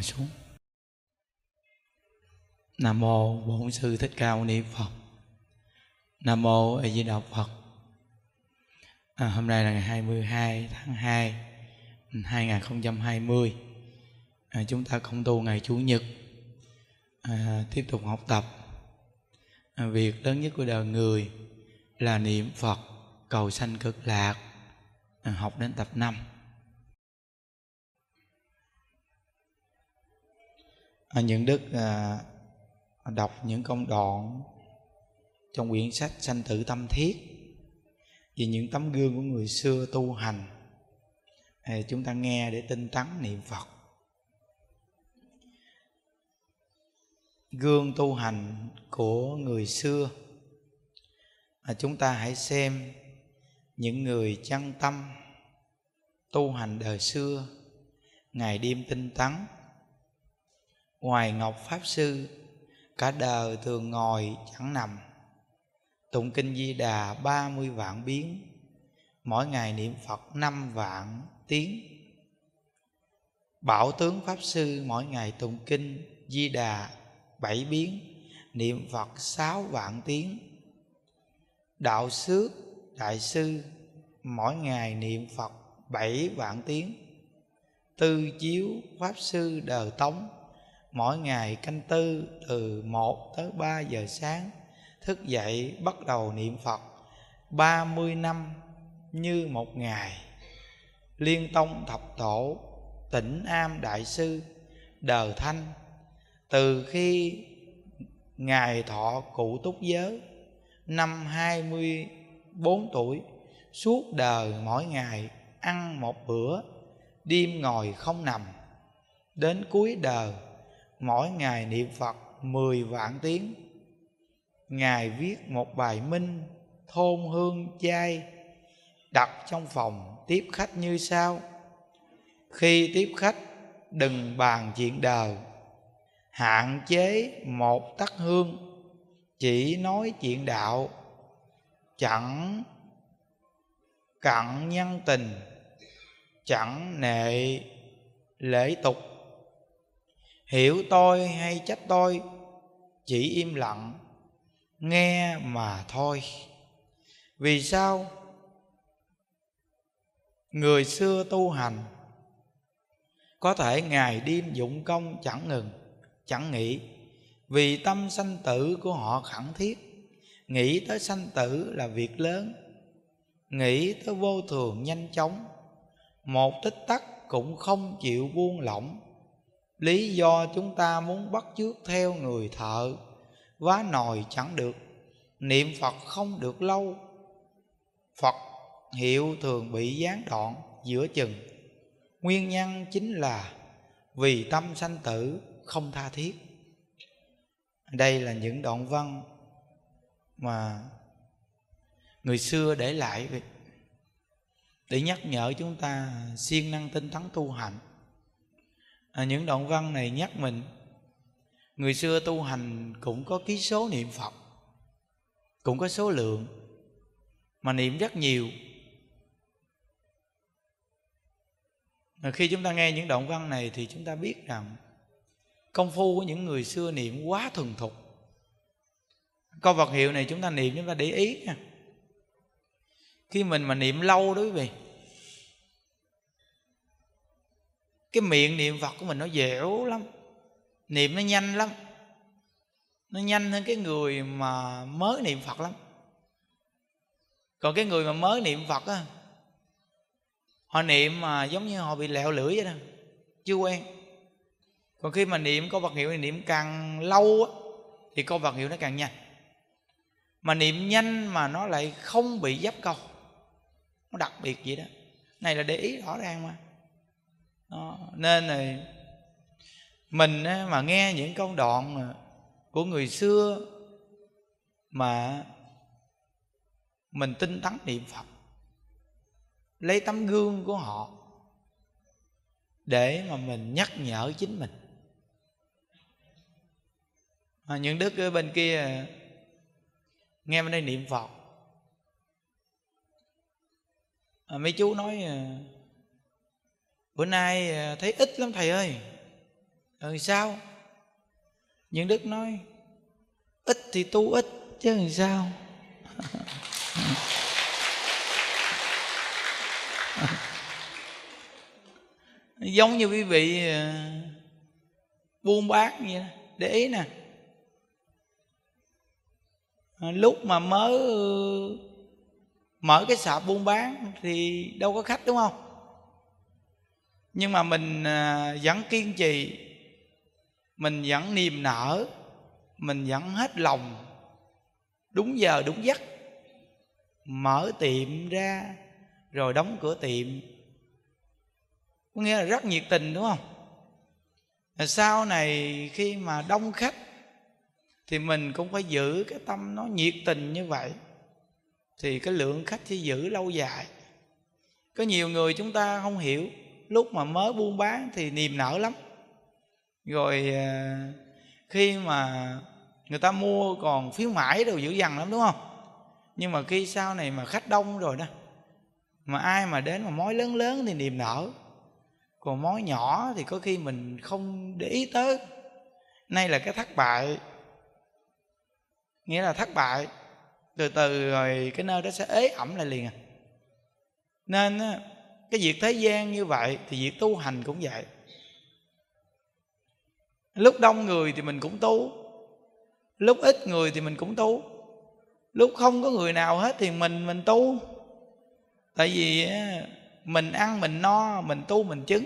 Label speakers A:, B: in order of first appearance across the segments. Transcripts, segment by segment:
A: ngồi xuống. Nam mô bổn sư thích ca mâu ni phật. Nam mô a di đà phật. À, hôm nay là ngày 22 tháng 2 2020 à, chúng ta không tu ngày chủ nhật. À, tiếp tục học tập. À, việc lớn nhất của đời người là niệm phật cầu sanh cực lạc à, học đến tập 5 à, những đức à, đọc những công đoạn trong quyển sách sanh tử tâm thiết về những tấm gương của người xưa tu hành à, chúng ta nghe để tinh tấn niệm phật. Gương tu hành của người xưa à, chúng ta hãy xem những người chân tâm tu hành đời xưa ngày đêm tinh tấn ngoài ngọc pháp sư, cả đời thường ngồi chẳng nằm. Tụng kinh di đà ba mươi vạn biến, mỗi ngày niệm phật năm vạn tiếng. Bảo tướng pháp sư mỗi ngày tụng kinh di đà bảy biến, niệm phật sáu vạn tiếng. Đạo xước đại sư mỗi ngày niệm phật bảy vạn tiếng. Tư chiếu pháp sư đời tống mỗi ngày canh tư từ một tới ba giờ sáng, thức dậy bắt đầu niệm phật ba mươi năm như một ngày. Liên tông thập tổ, tỉnh am đại sư đời thanh, từ khi ngài thọ cụ túc giới năm hai mươi bốn tuổi, suốt đời mỗi ngày ăn một bữa, đêm ngồi không nằm, đến cuối đời mỗi ngày niệm phật mười vạn tiếng. Ngài viết một bài minh, thôn hương chay đặt trong phòng tiếp khách như sau. Khi tiếp khách, đừng bàn chuyện đời. Hạn chế một tắc hương, chỉ nói chuyện đạo. Chẳng cặn nhân tình, chẳng nệ lễ tục hiểu tôi hay trách tôi? Chỉ im lặng, nghe mà thôi. Vì sao? Người xưa tu hành, có thể ngày đêm dụng công chẳng ngừng, chẳng nghỉ. Vì tâm sanh tử của họ khẳng thiết, nghĩ tới sanh tử là việc lớn, nghĩ tới vô thường nhanh chóng. Một tích tắc cũng không chịu buông lỏng lý do chúng ta muốn bắt chước theo người thợ, vá nồi chẳng được, niệm phật không được lâu. Phật hiệu thường bị gián đoạn giữa chừng. Nguyên nhân chính là vì tâm sanh tử không tha thiết. Đây là những đoạn văn mà người xưa để lại. Để nhắc nhở chúng ta siêng năng tinh tấn tu hành à, những đoạn văn này nhắc mình người xưa tu hành cũng có ký số niệm phật cũng có số lượng mà niệm rất nhiều. À, khi chúng ta nghe những đoạn văn này thì chúng ta biết rằng công phu của những người xưa niệm quá thuần thục. Câu vật hiệu này chúng ta niệm chúng ta để ý nha. Khi mình mà niệm lâu đó quý vị cái miệng niệm phật của mình nó dẻo lắm, niệm nó nhanh lắm, nó nhanh hơn cái người mà mới niệm phật lắm. Còn cái người mà mới niệm phật á, họ niệm mà giống như họ bị lẹo lưỡi vậy đó, chưa quen. Còn khi mà niệm câu vật hiệu thì niệm càng lâu á, thì câu vật hiệu nó càng nhanh. Mà niệm nhanh mà nó lại không bị dấp câu, nó đặc biệt vậy đó. Này là để ý rõ ràng mà đó. nên này mình mà nghe những câu đoạn của người xưa mà mình tinh tấn niệm phật lấy tấm gương của họ để mà mình nhắc nhở chính mình à, những đức ở bên kia nghe bên đây niệm phật à, mấy chú nói à, bữa nay ờ, thấy ít lắm thầy ơi. Ừ sao? Những đức nói, ít thì tu ít chứ làm sao? Giống như quý vị ờ, buôn bán vậy đó. để ý nè. Lúc mà mới mở cái sạp buôn bán thì đâu có khách, đúng không? Nhưng mà mình à, vẫn kiên trì. Mình vẫn niềm nở. Mình vẫn hết lòng. Đúng giờ, đúng giấc. Mở tiệm ra, rồi đóng cửa tiệm. Có nghĩa là rất nhiệt tình, đúng không? Sau này khi mà đông khách, thì mình cũng phải giữ cái tâm nó nhiệt tình như vậy. Thì cái lượng khách sẽ giữ lâu dài. Có nhiều người chúng ta không hiểu lúc mà mới buôn bán thì niềm nở lắm. Rồi à, khi mà người ta mua còn phiếu mãi đồ dữ dằn lắm, đúng không? Nhưng mà khi sau này mà khách đông rồi đó, mà ai mà đến mà mối lớn lớn thì niềm nở. Còn mối nhỏ thì có khi mình không để ý tới. Nay là cái thất bại. Nghĩa là thất bại. Từ từ rồi cái nơi đó sẽ ế ẩm lại liền à. Nên cái việc thế gian như vậy thì việc tu hành cũng vậy. Lúc đông người thì mình cũng tu, lúc ít người thì mình cũng tu. Lúc không có người nào hết thì mình mình tu. Tại vì mình ăn, mình no, mình tu, mình chứng.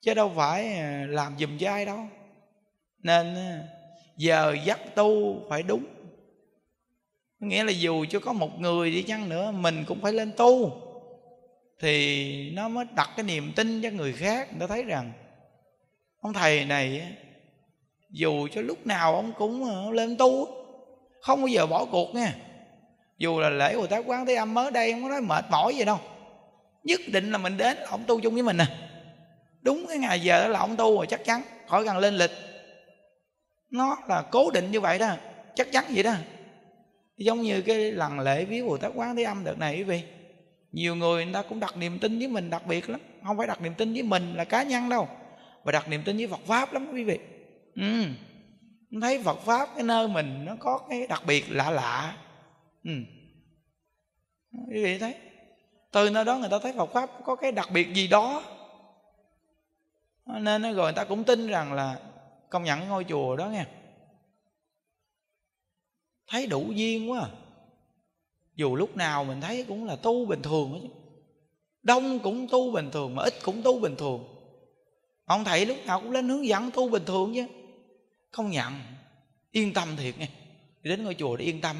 A: Chứ đâu phải à, làm giùm cho ai đâu. Nên giờ dắt tu phải đúng. Nghĩa là dù cho có một người đi chăng nữa, mình cũng phải lên tu thì nó mới đặt cái niềm tin cho người khác, người ta thấy rằng, ông thầy này dù cho lúc nào ông cũng ờ, lên tu không bao giờ bỏ cuộc nha. Dù là lễ Bồ Tát Quán Thế Âm mới đây không có nói mệt mỏi gì đâu, nhất định là mình đến ông tu chung với mình nè đúng cái ngày giờ đó là ông tu rồi, chắc chắn, khỏi cần lên lịch. Nó là cố định như vậy đó, chắc chắn vậy đó. Giống như cái lần lễ viếng Bồ Tát Quán Thế Âm đợt này quý vị nhiều người người ta cũng đặt niềm tin với mình đặc biệt lắm không phải đặt niềm tin với mình là cá nhân đâu và đặt niềm tin với Phật pháp lắm, quý vị ừ. thấy Phật pháp cái nơi mình nó có cái đặc biệt lạ lạ ừ. quý vị thấy, từ nơi đó người ta thấy Phật pháp có cái đặc biệt gì đó nên rồi người ta cũng tin rằng là công nhận ngôi chùa đó nghe thấy đủ duyên quá à dù lúc nào mình thấy cũng là tu bình thường đó chứ. Đông cũng tu bình thường mà ít cũng tu bình thường. Ông thầy lúc nào cũng lên hướng dẫn tu bình thường chứ. Không nhận. Yên tâm thiệt nghe. Đến ngôi chùa để yên tâm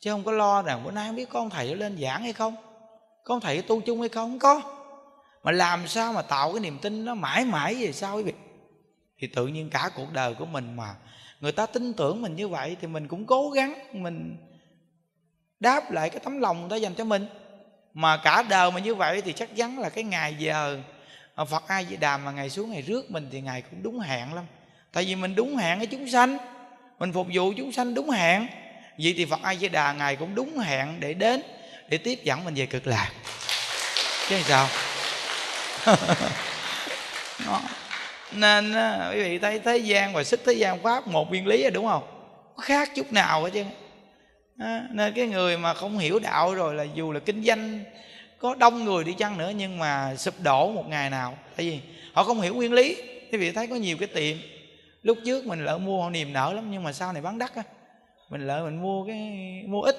A: chứ không có lo rằng bữa nay không biết con thầy lên giảng hay không. Con thầy tu chung hay không? Không có. Mà làm sao mà tạo cái niềm tin nó mãi mãi về sau quý vị? Thì tự nhiên cả cuộc đời của mình mà người ta tin tưởng mình như vậy thì mình cũng cố gắng mình đáp lại cái tấm lòng người ta dành cho mình. Mà cả đời mà như vậy thì chắc chắn là cái ngày giờ à, Phật A Di Đà mà ngày xuống ngày rước mình thì ngày cũng đúng hẹn lắm. Tại vì mình đúng hẹn với chúng sanh, mình phục vụ chúng sanh đúng hẹn. Vậy thì Phật A Di Đà ngày cũng đúng hẹn để đến, để tiếp dẫn mình về cực lạc. Chứ sao? Đó. nên à, quý vị thấy thế gian và sức thế gian pháp, một nguyên lý rồi đúng không? Khác chút nào hết chứ à, nên cái người mà không hiểu đạo rồi là dù là kinh doanh có đông người đi chăng nữa nhưng mà sụp đổ một ngày nào. Tại vì họ không hiểu nguyên lý. Quý vị thấy có nhiều cái tiệm lúc trước mình lỡ mua họ niềm nở lắm nhưng mà sau này bán đắt á mình lỡ mình mua cái mua ít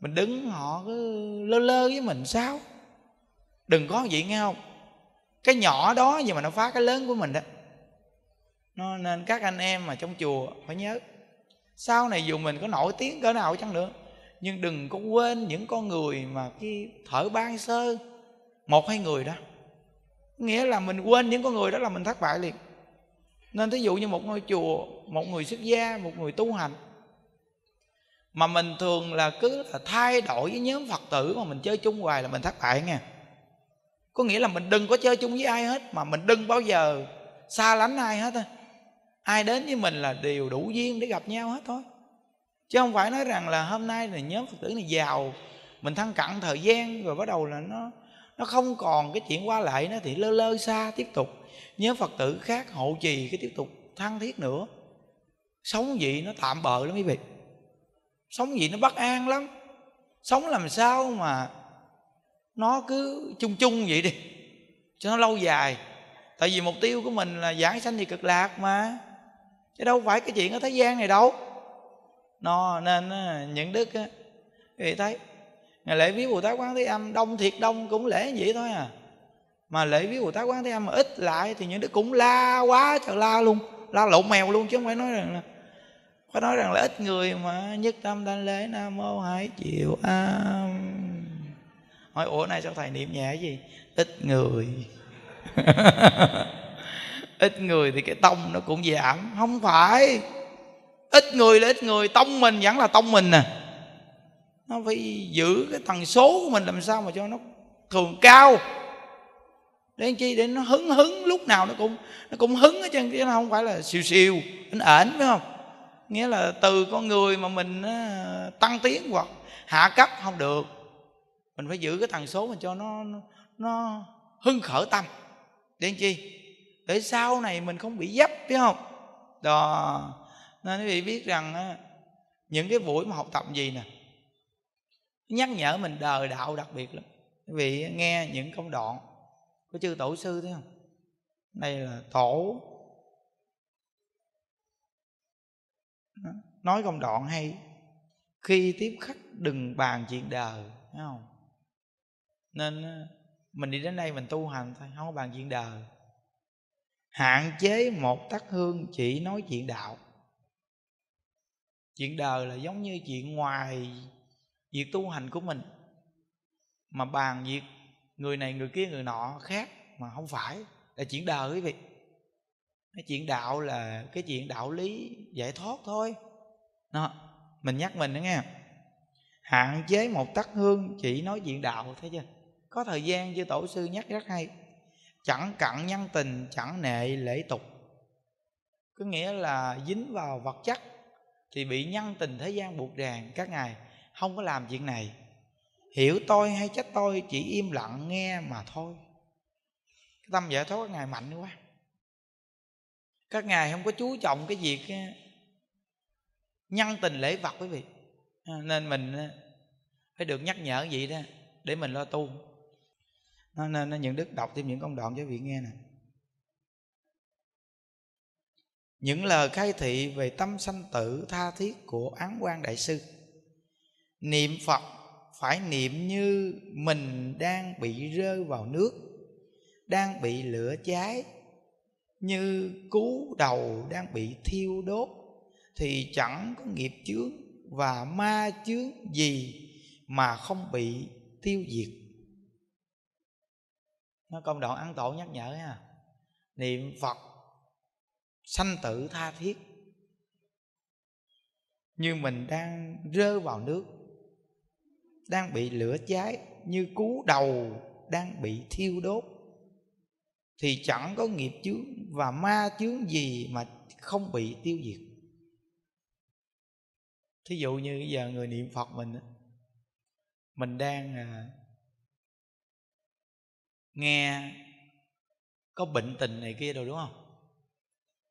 A: mình đứng họ cứ lơ lơ với mình sao? Đừng có vậy nghe không? Cái nhỏ đó gì mà nó phá cái lớn của mình đó nó nên các anh em mà trong chùa phải nhớ sau này dù mình có nổi tiếng cỡ nào chăng nữa, nhưng đừng có quên những con người mà cái thở ban sơ, một hai người đó. Nghĩa là mình quên những con người đó là mình thất bại liền. Nên thí dụ như một ngôi chùa, một người xuất gia, một người tu hành, mà mình thường là cứ là thay đổi với nhóm phật tử mà mình chơi chung hoài là mình thất bại nha. Có nghĩa là mình đừng có chơi chung với ai hết, mà mình đừng bao giờ xa lánh ai hết á ai đến với mình là đều đủ duyên để gặp nhau hết thôi. Chứ không phải nói rằng là hôm nay là nhóm phật tử này giàu, mình thăng cặn thời gian, rồi bắt đầu là nó nó không còn cái chuyện qua lại nó thì lơ lơ xa tiếp tục. Nhóm phật tử khác hộ trì cái tiếp tục thăng thiết nữa. Sống vậy nó tạm bợ lắm quý vị. Sống vậy nó bất an lắm. Sống làm sao mà nó cứ chung chung vậy đi. Cho nó lâu dài. Tại vì mục tiêu của mình là giảng sanh thì cực lạc mà chứ đâu phải cái chuyện ở thế gian này đâu. Nó nên ờ, những đức á. Vị thấy ngày lễ viếng bồ tát quán thế âm đông thiệt đông cũng lễ vậy thôi à. Mà lễ viếng bồ tát quán thế âm mà ít lại thì những đức cũng la quá trời la luôn, la lộn mèo luôn chứ không phải nói rằng là, phải nói rằng là ít người mà nhất tâm thanh lễ nam mô hải chịu am. Hỏi, ủa này sao thầy niệm nhẹ gì? Ít người. ít người thì cái tông nó cũng giảm. Không phải. Ít người là ít người tông mình vẫn là tông mình nè nó phải giữ cái tần số của mình làm sao mà cho nó thường cao. Để chi? Để nó hứng hứng lúc nào nó cũng nó cũng hứng ở trơn chứ nó không phải là siêu siêu ảnh ảnh phải không? Nghĩa là từ con người mà mình tăng tiến hoặc hạ cấp không được. Mình phải giữ cái tần số mà cho nó nó, nó hưng khởi tâm. Để chi? Để sau này mình không bị dấp, biết không? Đó. Nên quý vị biết rằng những cái buổi mà học tập gì nè, nhắc nhở mình đời đạo đặc biệt lắm. Quý vị nghe những công đoạn của chư tổ sư thấy không? Đây là tổ. Nói công đoạn hay. Khi tiếp khách đừng bàn chuyện đời, thấy không? Nên mình đi đến đây mình tu hành thôi, không có bàn chuyện đời hạn chế một tắc hương chỉ nói chuyện đạo. Chuyện đời là giống như chuyện ngoài việc tu hành của mình, mà bàn việc người này người kia người nọ khác mà không phải, là chuyện đời quý vị. Cái chuyện đạo là cái chuyện đạo lý giải thoát thôi. Nó mình nhắc mình đó nghe. Hạn chế một tắc hương chỉ nói chuyện đạo, thấy chưa? Có thời gian chưa tổ sư nhắc rất hay chẳng cặn nhân tình, chẳng nệ lễ tục. Có nghĩa là dính vào vật chất thì bị nhân tình thế gian buộc ràng các ngài, không có làm chuyện này. Hiểu tôi hay trách tôi chỉ im lặng nghe mà thôi. Cái tâm giải thoát các ngài mạnh quá. Các ngài không có chú trọng cái việc ờ, nhân tình lễ vật quý vị. Ờ, nên mình ờ, phải được nhắc nhở vậy đó, để mình lo tu nên nó những đức đọc thêm những công đoạn cho vị nghe nè. Những lời khai thị về tâm sanh tử tha thiết của án quan đại sư. Niệm phật phải niệm như mình đang bị rơi vào nước, đang bị lửa cháy. Như cú đầu đang bị thiêu đốt thì chẳng có nghiệp chướng và ma chướng gì mà không bị tiêu diệt nó công đoạn ăn tổ nhắc nhở ha niệm phật sanh tử tha thiết. Như mình đang rơi vào nước, đang bị lửa cháy, như cú đầu đang bị thiêu đốt, thì chẳng có nghiệp chướng và ma chướng gì mà không bị tiêu diệt. Thí dụ như bây giờ người niệm phật mình mình đang à, nghe có bệnh tình này kia đâu đúng không?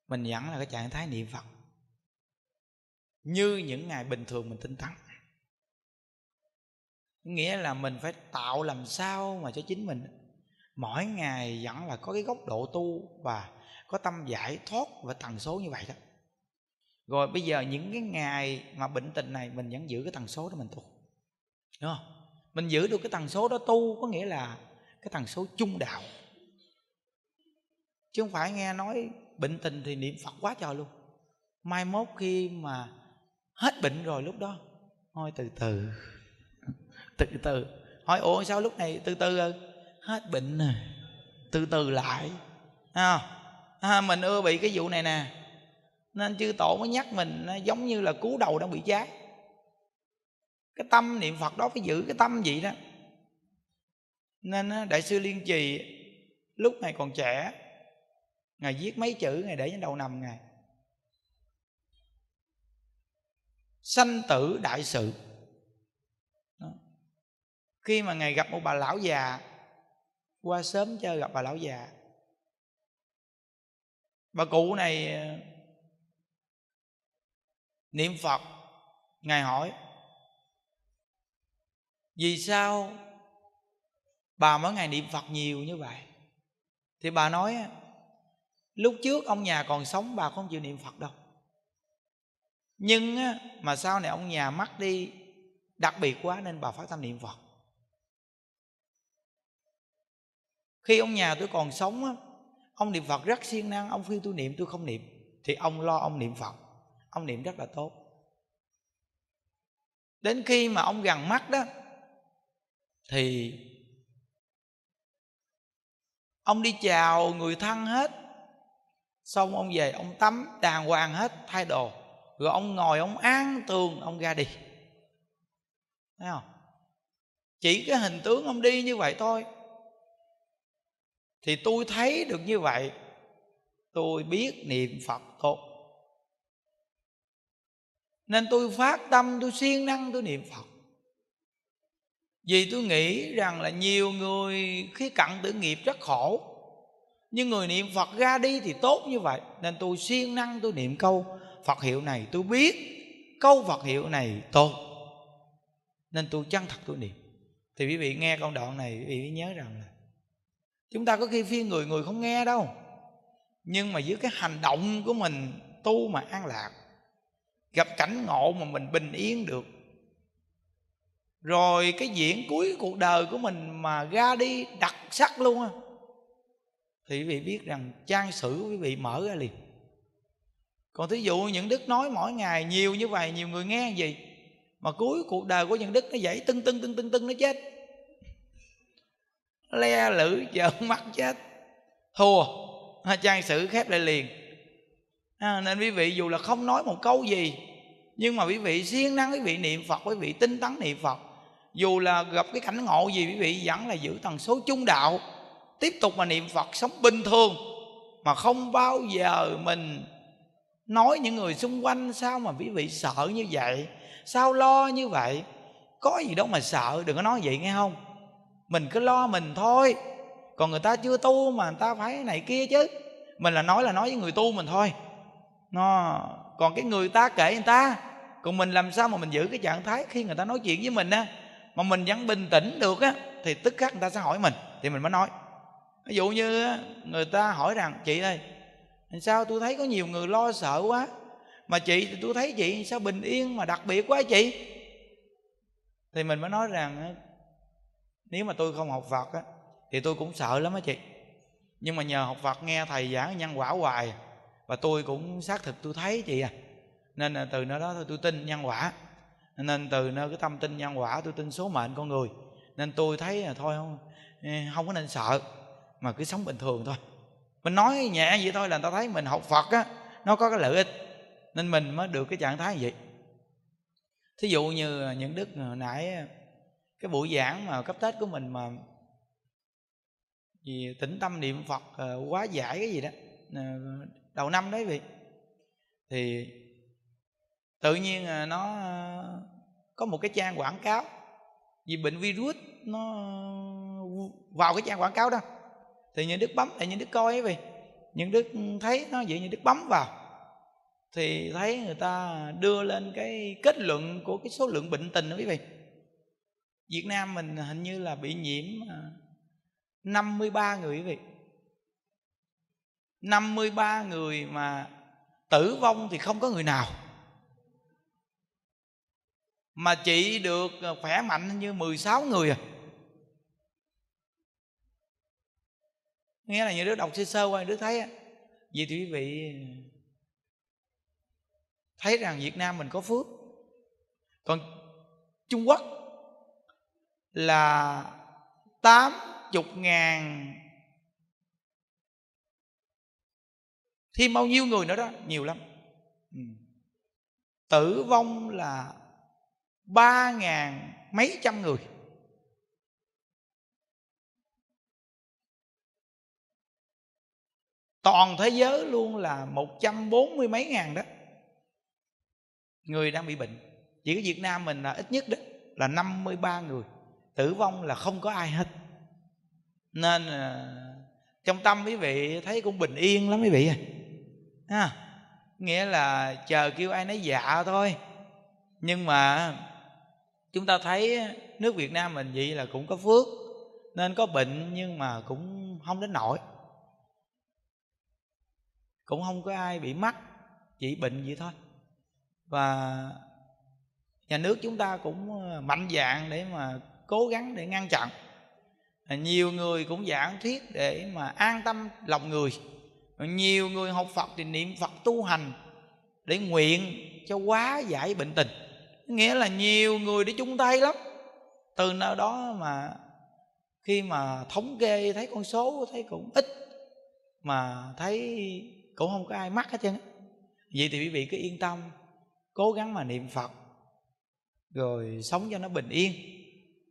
A: Mình vẫn là cái trạng thái niệm phật. Như những ngày bình thường mình tinh tấn. Nghĩa là mình phải tạo làm sao mà cho chính mình. Mỗi ngày vẫn là có cái góc độ tu và có tâm giải thoát và tần số như vậy đó. Rồi bây giờ những cái ngày mà bệnh tình này mình vẫn giữ cái tần số đó mình tu. Đúng không? Mình giữ được cái tần số đó tu có nghĩa là cái tần số trung đạo. Chứ không phải nghe nói bệnh tình thì niệm phật quá trời luôn. Mai mốt khi mà hết bệnh rồi lúc đó thôi từ từ từ từ. Hỏi ủa sao lúc này từ từ à? hết bệnh rồi từ từ lại. À, à, mình ưa bị cái vụ này nè. Nên chư tổ mới nhắc mình nó giống như là cú đầu đang bị cháy. Cái tâm niệm phật đó phải giữ cái tâm vậy đó nên đại sư liên trì, lúc này còn trẻ, ngài viết mấy chữ, ngài để trên đầu nằm ngài. Sanh tử đại sự. Đó. khi mà ngài gặp một bà lão già, qua sớm chơi gặp bà lão già. Bà cụ này ờ, niệm phật, ngài hỏi, vì sao bà mỗi ngày niệm phật nhiều như vậy. Thì bà nói lúc trước ông nhà còn sống, bà không chịu niệm phật đâu. Nhưng mà sau này ông nhà mất đi, đặc biệt quá nên bà phát tâm niệm phật. Khi ông nhà tôi còn sống ông niệm phật rất siêng năng, ông khuyên tôi niệm, tôi không niệm. Thì ông lo ông niệm phật, ông niệm rất là tốt. Đến khi mà ông gần mắt đó, thì ông đi chào người thân hết. Xong ông về, ông tắm, đàng hoàng hết, thay đồ. Rồi ông ngồi, ông ăn tường, ông ra đi. Thấy không? Chỉ cái hình tướng ông đi như vậy thôi. Thì tôi thấy được như vậy. Tôi biết niệm phật tốt. Nên tôi phát tâm, tôi siêng năng, tôi niệm phật vì tôi nghĩ rằng là nhiều người khi cận tử nghiệp rất khổ. Nhưng người niệm phật ra đi thì tốt như vậy. Nên tôi siêng năng tôi niệm câu, phật hiệu này tôi biết, câu phật hiệu này tốt nên tôi chân thật tôi niệm. Thì quý vị nghe câu đoạn này, quý vị nhớ rằng là chúng ta có khi phiên người người không nghe đâu. Nhưng mà dưới cái hành động của mình tu mà an lạc, gặp cảnh ngộ mà mình bình yên được rồi cái diễn cuối cuộc đời của mình mà ra đi đặc sắc luôn á. Thì quý vị biết rằng trang sử quý vị mở ra liền. Còn thí dụ những đức nói mỗi ngày nhiều như vậy nhiều người nghe gì mà cuối cuộc đời của những đức nó dậy tưng tưng tưng tưng tưng nó chết. Le lử trợn mắt chết. Thua. Trang sử khép lại liền. À, nên quý vị dù là không nói một câu gì nhưng mà quý vị siêng năng quý vị niệm phật quý vị tinh tấn niệm phật dù là gặp cái cảnh ngộ gì quý vị, vẫn là giữ tần số trung đạo. Tiếp tục mà niệm phật sống bình thường, mà không bao giờ mình nói những người xung quanh, sao mà quý vị sợ như vậy? Sao lo như vậy? Có gì đâu mà sợ, đừng có nói vậy nghe không? Mình cứ lo mình thôi. Còn người ta chưa tu mà người ta phải này kia chứ. Mình là nói là nói với người tu mình thôi. Nó, còn cái người ta kể người ta, còn mình làm sao mà mình giữ cái trạng thái khi người ta nói chuyện với mình á? Mà mình vẫn bình tĩnh được á, thì tức khắc người ta sẽ hỏi mình. Thì mình mới nói. Ví dụ như người ta hỏi rằng, chị ơi sao tôi thấy có nhiều người lo sợ quá? Mà chị thì tôi thấy chị sao bình yên mà đặc biệt quá chị? Thì mình mới nói rằng nếu mà tôi không học phật á, thì tôi cũng sợ lắm á chị. Nhưng mà nhờ học phật nghe thầy giảng nhân quả hoài, và tôi cũng xác thực tôi thấy chị à. Nên là từ nơi đó thôi tôi tin nhân quả nên từ nơi cái tâm tin nhân quả, tôi tin số mệnh con người. Nên tôi thấy là thôi, không không có nên sợ, mà cứ sống bình thường thôi. Mình nói nhẹ vậy thôi là người ta thấy mình học phật á, nó có cái lợi ích. Nên mình mới được cái trạng thái như vậy. Thí dụ như những đức nãy cái buổi giảng mà cấp tết của mình mà vì tĩnh tâm niệm phật ờ, quá giải cái gì đó ờ, đầu năm đấy vậy. Thì tự nhiên à, nó à, có một cái trang quảng cáo vì bệnh virus nó vào cái trang quảng cáo đó. Thì những đức bấm lại những đức coi ấy vì những đức thấy nó vậy những đức bấm vào. Thì thấy người ta đưa lên cái kết luận của cái số lượng bệnh tình đó quý vị. Việt Nam mình hình như là bị nhiễm à, 53 người quý vị. 53 người mà tử vong thì không có người nào mà chỉ được ờ, khỏe mạnh như 16 người à. Nghe là những đứa đọc sơ sơ qua, đứa thấy á. Vì thì quý vị, thấy rằng Việt Nam mình có phước. Còn Trung Quốc là tám chục ngàn thêm bao nhiêu người nữa đó, nhiều lắm. Ừ. tử vong là ba ngàn mấy trăm người. Toàn thế giới luôn là một trăm bốn mươi mấy ngàn đó. Người đang bị bệnh. Chỉ có Việt Nam mình là ít nhất đó, là 53 người. Tử vong là không có ai hết. Nên ờ, trong tâm quý vị thấy cũng bình yên lắm quý vị à. Ha? Nghĩa là chờ kêu ai nói dạ thôi. Nhưng mà chúng ta thấy nước Việt Nam mình vậy là cũng có phước, nên có bệnh nhưng mà cũng không đến nổi cũng không có ai bị mắc, chỉ bệnh vậy thôi. Và nhà nước chúng ta cũng ờ, mạnh dạng để mà cố gắng để ngăn chặn. Nhiều người cũng giảng thuyết để mà an tâm lòng người. Nhiều người học phật thì niệm phật tu hành để nguyện cho quá giải bệnh tình nghĩa là nhiều người để chung tay lắm. Từ nơi đó mà khi mà thống kê thấy con số thấy cũng ít mà thấy cũng không có ai mắc hết trơn vậy thì quý vị cứ yên tâm cố gắng mà niệm phật rồi sống cho nó bình yên.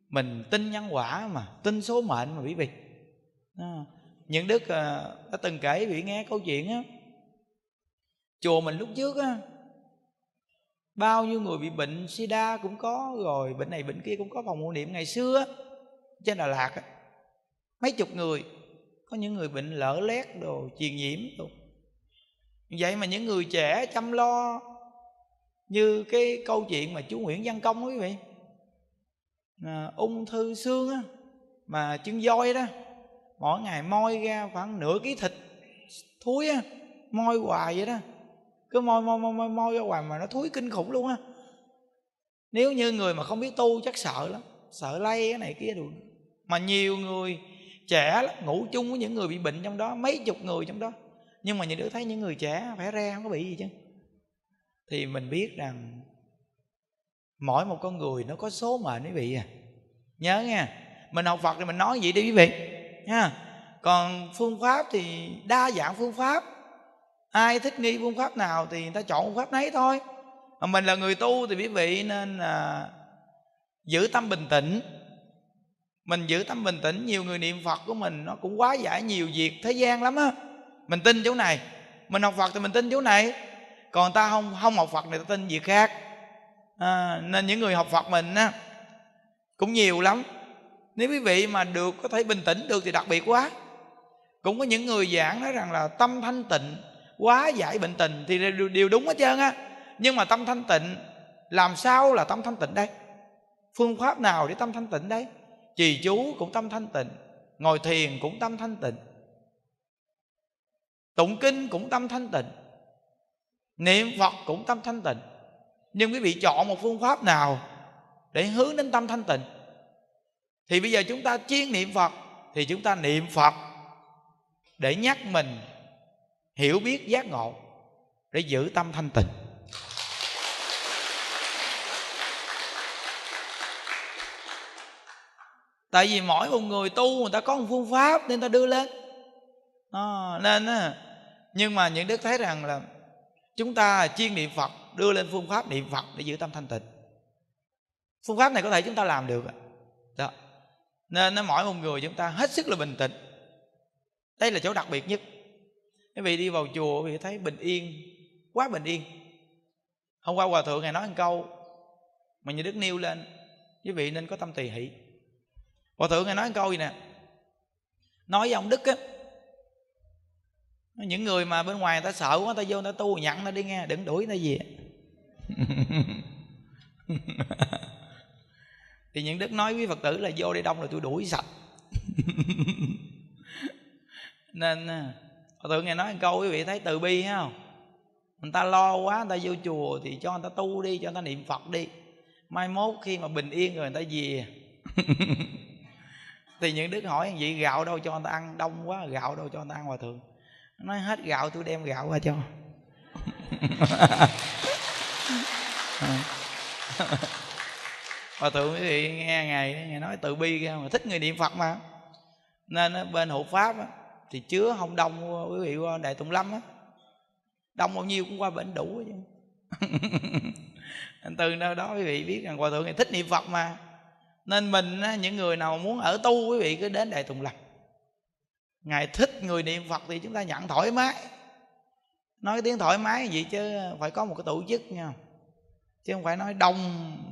A: Mình tin nhân quả mà tin số mệnh mà quý vị. À, những đức ờ, đã từng kể quý vị nghe câu chuyện á chùa mình lúc trước á bao nhiêu người bị bệnh sida cũng có rồi bệnh này bệnh kia cũng có phòng hộ niệm ngày xưa trên đà lạt á, mấy chục người có những người bệnh lỡ lét đồ truyền nhiễm đồ. Vậy mà những người trẻ chăm lo như cái câu chuyện mà chú Nguyễn Văn Công quý vị à, ung thư xương á mà chân voi đó mỗi ngày moi ra khoảng nửa ký thịt thúi á moi hoài vậy đó cứ môi môi môi môi môi ra hoài mà nó thúi kinh khủng luôn á. Nếu như người mà không biết tu chắc sợ lắm sợ lây cái này kia được mà nhiều người trẻ lắm, ngủ chung với những người bị bệnh trong đó mấy chục người trong đó. Nhưng mà những đứa thấy những người trẻ phải re không có bị gì chứ. Thì mình biết rằng mỗi một con người nó có số mệnh quý vị à. Nhớ nha mình học phật thì mình nói vậy đi quý vị nha còn phương pháp thì đa dạng phương pháp ai thích nghi phương pháp nào thì người ta chọn phương pháp nấy thôi. Mà mình là người tu thì quý vị nên là giữ tâm bình tĩnh. Mình giữ tâm bình tĩnh nhiều người niệm phật của mình nó cũng quá giải nhiều việc thế gian lắm á. Mình tin chỗ này. Mình học phật thì mình tin chỗ này. Còn ta không không học phật này ta tin việc khác. À, nên những người học phật mình á cũng nhiều lắm. Nếu quý vị mà được có thể bình tĩnh được thì đặc biệt quá. Cũng có những người giảng nói rằng là tâm thanh tịnh quá giải bệnh tình thì đều, đều đúng hết trơn á. Nhưng mà tâm thanh tịnh làm sao là tâm thanh tịnh đây? Phương pháp nào để tâm thanh tịnh đây? trì chú cũng tâm thanh tịnh ngồi thiền cũng tâm thanh tịnh tụng kinh cũng tâm thanh tịnh niệm phật cũng tâm thanh tịnh. Nhưng quý vị chọn một phương pháp nào để hướng đến tâm thanh tịnh? Thì bây giờ chúng ta chuyên niệm phật thì chúng ta niệm phật để nhắc mình hiểu biết giác ngộ để giữ tâm thanh tịnh. Tại vì mỗi một người tu người ta có một phương pháp nên ta đưa lên. À, nên á. Nhưng mà những đức thấy rằng là chúng ta chuyên niệm phật đưa lên phương pháp niệm phật để giữ tâm thanh tịnh. Phương pháp này có thể chúng ta làm được đó. Nên nó mỗi một người chúng ta hết sức là bình tĩnh. Đây là chỗ đặc biệt nhất quý vị đi vào chùa quý vị thấy bình yên, quá bình yên. Hôm qua hòa thượng ngài nói một câu mà như đức nêu lên, quý vị nên có tâm tỳ hỷ. Hòa thượng ngài nói một câu gì nè? Nói với ông đức á, những người mà bên ngoài người ta sợ quá ta vô người ta tu nhận nó đi nghe, đừng đuổi nó gì thì những đức nói với phật tử là vô đây đông là tôi đuổi sạch. Nên à, Hòa thượng nghe nói một câu quý vị thấy từ bi không Người ta lo quá người ta vô chùa Thì cho người ta tu đi cho người ta niệm Phật đi. Mai mốt khi mà bình yên rồi người ta về. Thì những đức hỏi vậy gạo đâu cho người ta ăn? Đông quá gạo đâu cho người ta ăn Hòa thượng? Nói hết gạo tôi đem gạo qua cho. Hòa thượng quý vị nghe ngày ngày nói từ bi ra mà thích người niệm Phật mà. Nên bên hộ Pháp á, thì chứa không đông, quý vị qua đại tùng lâm á. Đông bao nhiêu cũng qua bển đủ chứ. Từ nơi đó quý vị biết rằng hòa thượng này thích niệm phật mà. Nên mình những người nào muốn ở tu quý vị cứ đến đại tùng lâm. Ngài thích người niệm phật thì chúng ta nhận thoải mái. Nói cái tiếng thoải mái gì chứ, phải có một cái tổ chức nha chứ không phải nói đông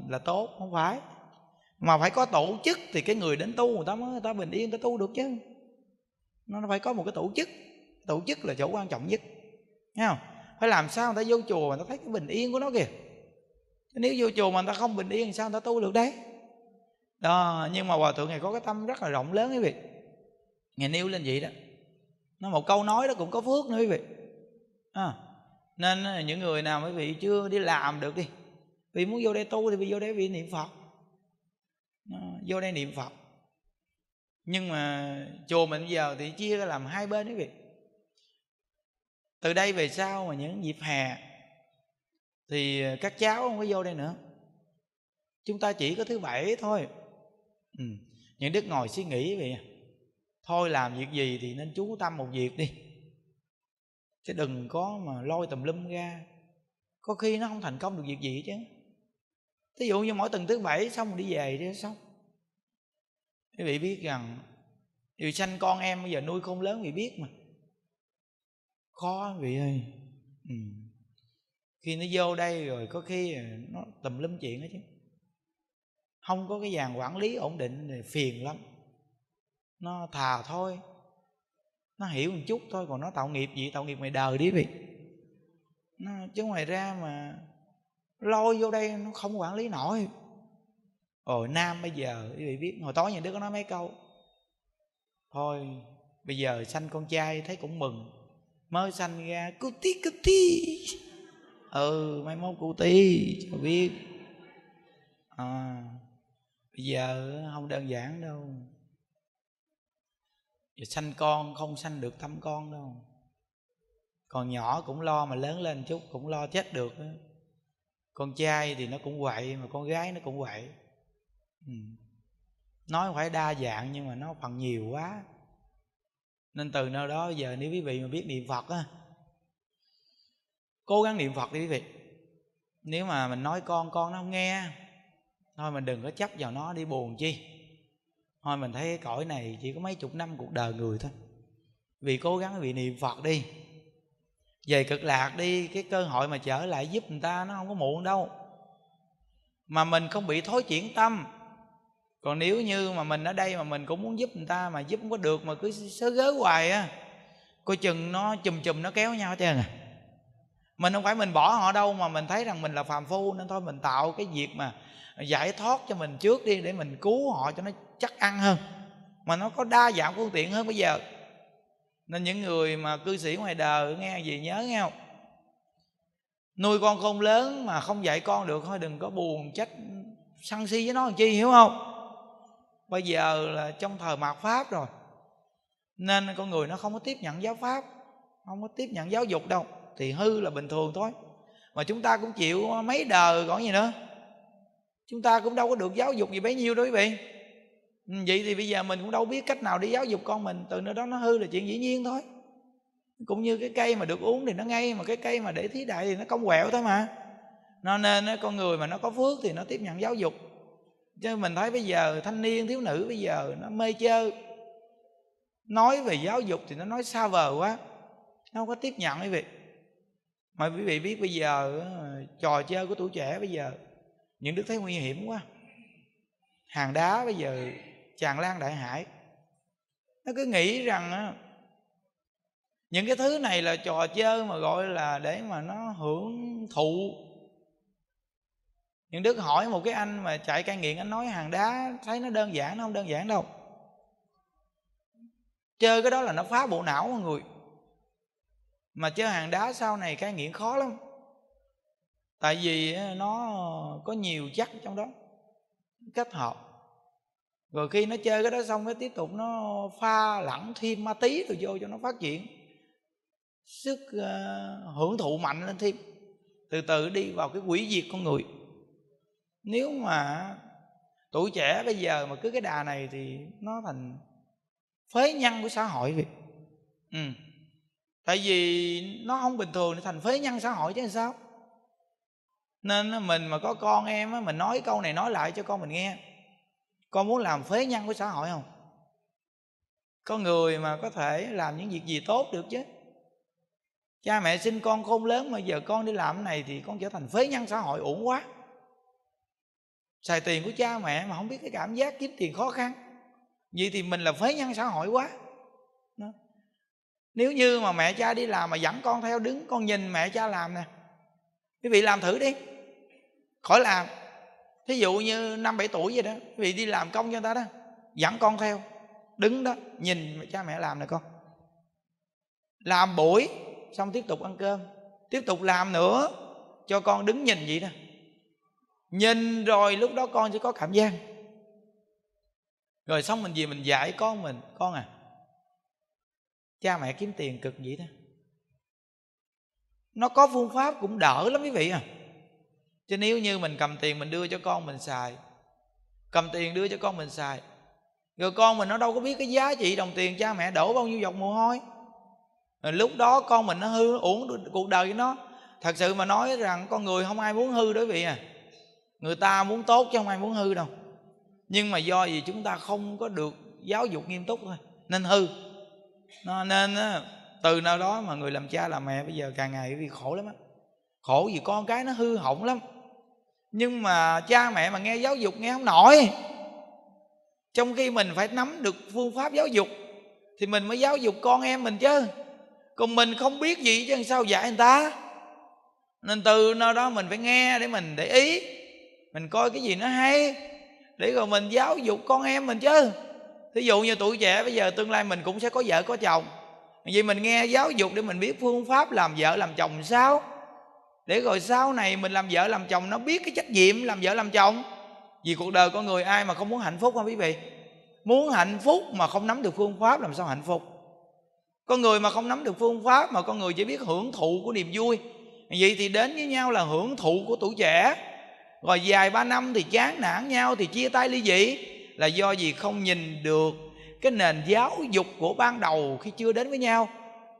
A: là tốt, không phải. Mà phải có tổ chức thì cái người đến tu người ta mới, người ta bình yên, người ta tu được chứ nó phải có một cái tổ chức. Tổ chức là chỗ quan trọng nhất. Nghe không? Phải làm sao người ta vô chùa mà người ta thấy cái bình yên của nó kìa. Nếu vô chùa mà người ta không bình yên sao người ta tu được đấy? Đó nhưng mà hòa thượng này có cái tâm rất là rộng lớn quý vị. Ngày nêu lên vậy đó. Nó một câu nói đó cũng có phước nữa quý vị. À, nên những người nào quý vị chưa đi làm được đi vì muốn vô đây tu thì vì vô đây vì niệm phật. À, vô đây niệm phật nhưng mà chùa mình bây giờ thì chia làm hai bên quý vị từ đây về sau mà những dịp hè thì các cháu không có vô đây nữa. Chúng ta chỉ có thứ bảy thôi. Ừ. những đức ngồi suy nghĩ vậy à. thôi làm việc gì thì nên chú tâm một việc đi. Chứ đừng có mà lôi tùm lum ra. Có khi nó không thành công được việc gì chứ. Thí dụ như mỗi tuần thứ bảy xong rồi đi về đi xong quý vị biết rằng điều sanh con em bây giờ nuôi không lớn vì biết mà. Khó quý vị ơi. Ừ. khi nó vô đây rồi có khi nó tùm lum chuyện đó chứ. Không có cái dàn quản lý ổn định thì phiền lắm. Nó thà thôi. Nó hiểu một chút thôi còn nó tạo nghiệp gì tạo nghiệp mày đời đi vị. Nó, chứ ngoài ra mà lôi vô đây nó không quản lý nổi hồi nam bây giờ quý vị biết hồi tối nhà đứa có nói mấy câu. Thôi bây giờ sanh con trai thấy cũng mừng. Mới sanh ra cu tí cu tí ừ mai mốt cu tí cho biết. À, bây giờ không đơn giản đâu. Giờ sanh con không sanh được tâm con đâu. Còn nhỏ cũng lo mà lớn lên chút cũng lo chết được con trai thì nó cũng quậy mà con gái nó cũng quậy ừ. nói phải đa dạng nhưng mà nó phần nhiều quá. Nên từ nơi đó giờ nếu quý vị mà biết niệm phật á, cố gắng niệm phật đi quý vị. Nếu mà mình nói con con nó không nghe, thôi mình đừng có chấp vào nó đi buồn chi. Thôi mình thấy cái cõi này chỉ có mấy chục năm cuộc đời người thôi. Vì cố gắng vì niệm phật đi. Về cực lạc đi, cái cơ hội mà trở lại giúp người ta nó không có muộn đâu. Mà mình không bị thối chuyển tâm còn nếu như mà mình ở đây mà mình cũng muốn giúp người ta mà giúp không có được mà cứ sớ gớ hoài á, coi chừng nó chùm chùm nó kéo nhau hết trơn à mình không phải mình bỏ họ đâu mà mình thấy rằng mình là phàm phu nên thôi mình tạo cái việc mà giải thoát cho mình trước đi để mình cứu họ cho nó chắc ăn hơn. Mà nó có đa dạng phương tiện hơn bây giờ. Nên những người mà cư sĩ ngoài đời, nghe gì nhớ nghe không? Nuôi con không lớn mà không dạy con được thôi, đừng có buồn trách sân si với nó làm chi, hiểu không? Bây giờ là trong thời mạt pháp rồi. Nên con người nó không có tiếp nhận giáo pháp, không có tiếp nhận giáo dục đâu. Thì hư là bình thường thôi. Mà chúng ta cũng chịu mấy đời còn gì nữa. Chúng ta cũng đâu có được giáo dục gì bấy nhiêu đâu quý vị. Ừ, vậy thì bây giờ mình cũng đâu biết cách nào để giáo dục con mình. Từ nơi đó nó hư là chuyện dĩ nhiên thôi. Cũng như cái cây mà được uống thì nó ngay, mà cái cây mà để thí đại thì nó cong quẹo thôi mà. Nó nên, con người mà nó có phước thì nó tiếp nhận giáo dục chứ mình thấy bây giờ thanh niên, thiếu nữ bây giờ nó mê chơi. Nói về giáo dục thì nó nói xa vời quá, nó không có tiếp nhận quý vị. Mà quý vị biết bây giờ ờ, trò chơi của tuổi trẻ bây giờ, những đức thấy nguy hiểm quá. Hàng đá bây giờ, tràn lan đại hải. Nó cứ nghĩ rằng những cái thứ này là trò chơi mà gọi là để mà nó hưởng thụ nhưng đức hỏi một cái anh mà chạy cai nghiện anh nói hàng đá thấy nó đơn giản nó không đơn giản đâu. Chơi cái đó là nó phá bộ não mọi người. Mà chơi hàng đá sau này cai nghiện khó lắm. Tại vì nó có nhiều chất trong đó kết hợp. Rồi khi nó chơi cái đó xong cái tiếp tục nó pha lẫn thêm ma tí rồi vô cho nó phát triển. Sức uh, hưởng thụ mạnh lên thêm. Từ từ đi vào cái quỷ diệt con người nếu mà tuổi trẻ bây giờ mà cứ cái đà này thì nó thành phế nhân của xã hội vậy. Ừ. tại vì nó không bình thường nó thành phế nhân xã hội chứ sao? Nên mình mà có con em á, mình nói câu này nói lại cho con mình nghe. Con muốn làm phế nhân của xã hội không? Có người mà có thể làm những việc gì tốt được chứ. Cha mẹ sinh con khôn lớn mà giờ con đi làm cái này thì con trở thành phế nhân xã hội uổng quá xài tiền của cha mẹ mà không biết cái cảm giác kiếm tiền khó khăn. Vậy thì mình là phế nhân xã hội quá. Đó. nếu như mà mẹ cha đi làm mà dẫn con theo đứng, con nhìn mẹ cha làm nè. Quý vị làm thử đi. Khỏi làm. Thí dụ như năm bảy tuổi vậy đó, quý vị đi làm công cho người ta đó, dẫn con theo, đứng đó, nhìn cha mẹ làm nè con. Làm buổi, xong tiếp tục ăn cơm. Tiếp tục làm nữa, cho con đứng nhìn vậy đó nhìn rồi lúc đó con sẽ có cảm giác. Rồi xong mình về mình dạy con mình, con à cha mẹ kiếm tiền cực vậy đó. Nó có phương pháp cũng đỡ lắm quý vị à. Chứ nếu như mình cầm tiền mình đưa cho con mình xài, cầm tiền đưa cho con mình xài, rồi con mình nó đâu có biết cái giá trị đồng tiền cha mẹ đổ bao nhiêu giọt mồ hôi. Rồi lúc đó con mình nó hư, uổng cuộc đời của nó. Thật sự mà nói rằng con người không ai muốn hư đối vị à người ta muốn tốt chứ không ai muốn hư đâu. Nhưng mà do gì chúng ta không có được giáo dục nghiêm túc thôi, nên hư. Nên từ nơi đó mà người làm cha làm mẹ bây giờ càng ngày vì khổ lắm á. Khổ vì con cái nó hư hỏng lắm. Nhưng mà cha mẹ mà nghe giáo dục nghe không nổi. Trong khi mình phải nắm được phương pháp giáo dục, thì mình mới giáo dục con em mình chứ. Còn mình không biết gì chứ sao dạy người ta? Nên từ nơi đó mình phải nghe để mình để ý mình coi cái gì nó hay, để rồi mình giáo dục con em mình chứ. Thí dụ như tuổi trẻ bây giờ tương lai mình cũng sẽ có vợ có chồng. Vì mình nghe giáo dục để mình biết phương pháp làm vợ làm chồng sao. Để rồi sau này mình làm vợ làm chồng, nó biết cái trách nhiệm làm vợ làm chồng. Vì cuộc đời con người ai mà không muốn hạnh phúc không quý vị? Muốn hạnh phúc mà không nắm được phương pháp làm sao hạnh phúc? Con người mà không nắm được phương pháp mà con người chỉ biết hưởng thụ của niềm vui. Vậy thì đến với nhau là hưởng thụ của tuổi trẻ rồi dài ba năm thì chán nản nhau thì chia tay ly dị. Là do gì không nhìn được cái nền giáo dục của ban đầu khi chưa đến với nhau.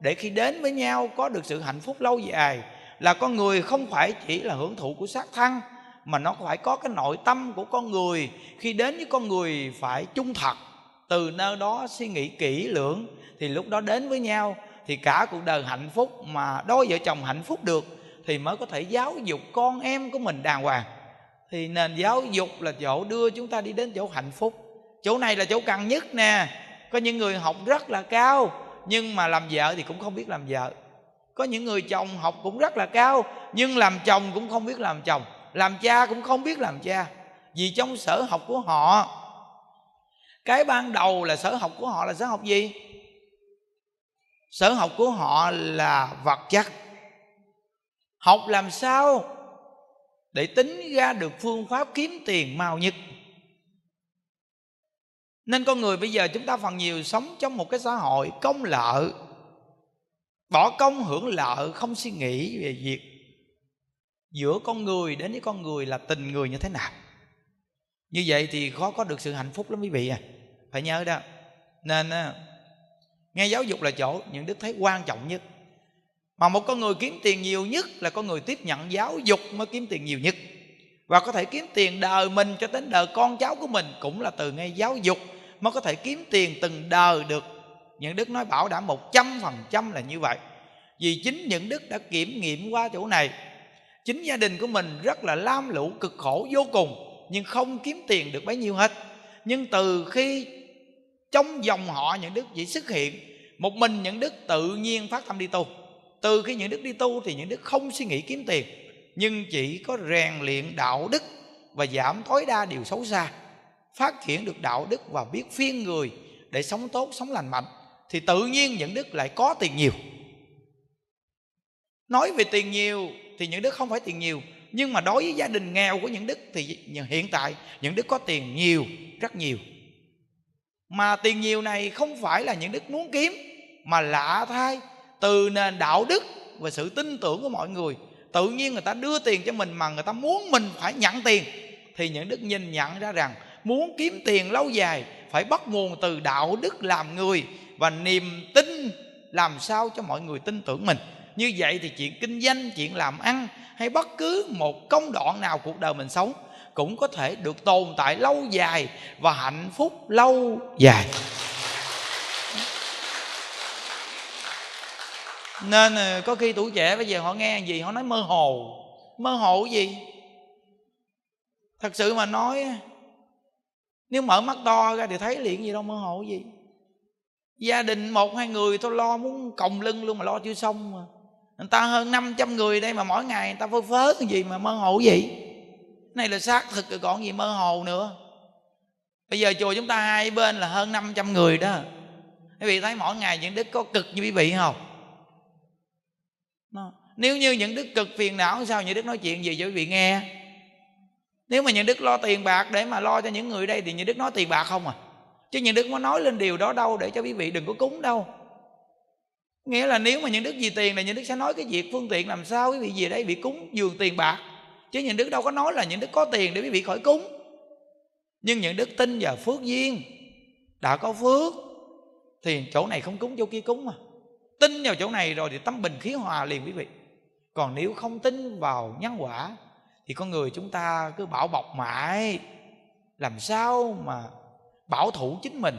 A: Để khi đến với nhau có được sự hạnh phúc lâu dài. Là con người không phải chỉ là hưởng thụ của xác thân, mà nó phải có cái nội tâm của con người. Khi đến với con người phải trung thật. Từ nơi đó suy nghĩ kỹ lưỡng, thì lúc đó đến với nhau, thì cả cuộc đời hạnh phúc mà đôi vợ chồng hạnh phúc được, thì mới có thể giáo dục con em của mình đàng hoàng thì nền giáo dục là chỗ đưa chúng ta đi đến chỗ hạnh phúc. Chỗ này là chỗ cần nhất nè. Có những người học rất là cao, nhưng mà làm vợ thì cũng không biết làm vợ. Có những người chồng học cũng rất là cao, nhưng làm chồng cũng không biết làm chồng. Làm cha cũng không biết làm cha. Vì trong sở học của họ, cái ban đầu là sở học của họ là sở học gì? Sở học của họ là vật chất. Học làm sao? Để tính ra được phương pháp kiếm tiền mau nhất. Nên con người bây giờ chúng ta phần nhiều sống trong một cái xã hội công lợi. Bỏ công hưởng lợi, không suy nghĩ về việc giữa con người đến với con người là tình người như thế nào. Như vậy thì khó có được sự hạnh phúc lắm quý vị à. Phải nhớ đó. Nên nghe giáo dục là chỗ những đức thấy quan trọng nhất mà một con người kiếm tiền nhiều nhất là con người tiếp nhận giáo dục mới kiếm tiền nhiều nhất. Và có thể kiếm tiền đời mình cho đến đời con cháu của mình cũng là từ ngay giáo dục mới có thể kiếm tiền từng đời được. Những đức nói bảo đảm một trăm phần trăm là như vậy. Vì chính những đức đã kiểm nghiệm qua chỗ này. Chính gia đình của mình rất là lam lũ, cực khổ vô cùng, nhưng không kiếm tiền được bấy nhiêu hết. Nhưng từ khi trong dòng họ những đức chỉ xuất hiện, một mình những đức tự nhiên phát tâm đi tu từ khi những đức đi tu thì những đức không suy nghĩ kiếm tiền, nhưng chỉ có rèn luyện đạo đức và giảm tối đa điều xấu xa. Phát triển được đạo đức và biết phiên người để sống tốt, sống lành mạnh, thì tự nhiên những đức lại có tiền nhiều. Nói về tiền nhiều thì những đức không phải tiền nhiều, nhưng mà đối với gia đình nghèo của những đức thì hiện tại những đức có tiền nhiều, rất nhiều. Mà tiền nhiều này không phải là những đức muốn kiếm, mà lạ thay từ nền đạo đức và sự tin tưởng của mọi người. Tự nhiên người ta đưa tiền cho mình mà người ta muốn mình phải nhận tiền, thì những đức nhìn nhận ra rằng muốn kiếm tiền lâu dài phải bắt nguồn từ đạo đức làm người và niềm tin làm sao cho mọi người tin tưởng mình. Như vậy thì chuyện kinh doanh, chuyện làm ăn hay bất cứ một công đoạn nào cuộc đời mình sống cũng có thể được tồn tại lâu dài và hạnh phúc lâu dài. Nên ờ, có khi tuổi trẻ bây giờ họ nghe gì, họ nói mơ hồ. Mơ hồ gì? Thật sự mà nói, nếu mở mắt to ra thì thấy liền gì đâu, mơ hồ gì. Gia đình một, hai người tôi lo muốn còng lưng luôn mà lo chưa xong mà. Người ta hơn 500 người đây mà mỗi ngày người ta phơ phớ cái gì mà mơ hồ gì. Này là xác thực rồi, còn gì mơ hồ nữa. Bây giờ chùa chúng ta hai bên là hơn 500 người đó. Quý vị thấy mỗi ngày những đức có cực như quý vị không? Nếu như những đức cực phiền não sao? Những đức nói chuyện gì cho quý vị nghe? Nếu mà những đức lo tiền bạc để mà lo cho những người đây thì những đức nói tiền bạc không à? Chứ những đức có nói lên điều đó đâu để cho quý vị đừng có cúng đâu. Nghĩa là nếu mà những đức vì tiền là những đức sẽ nói cái việc phương tiện làm sao quý vị về đây bị cúng dường tiền bạc. Chứ những đức đâu có nói là những đức có tiền để quý vị khỏi cúng. Nhưng những đức tin vào phước duyên, đã có phước, thì chỗ này không cúng, chỗ kia cúng mà tin vào chỗ này rồi thì tâm bình khí hòa liền quý vị. Còn nếu không tin vào nhân quả thì con người chúng ta cứ bảo bọc mãi. Làm sao mà bảo thủ chính mình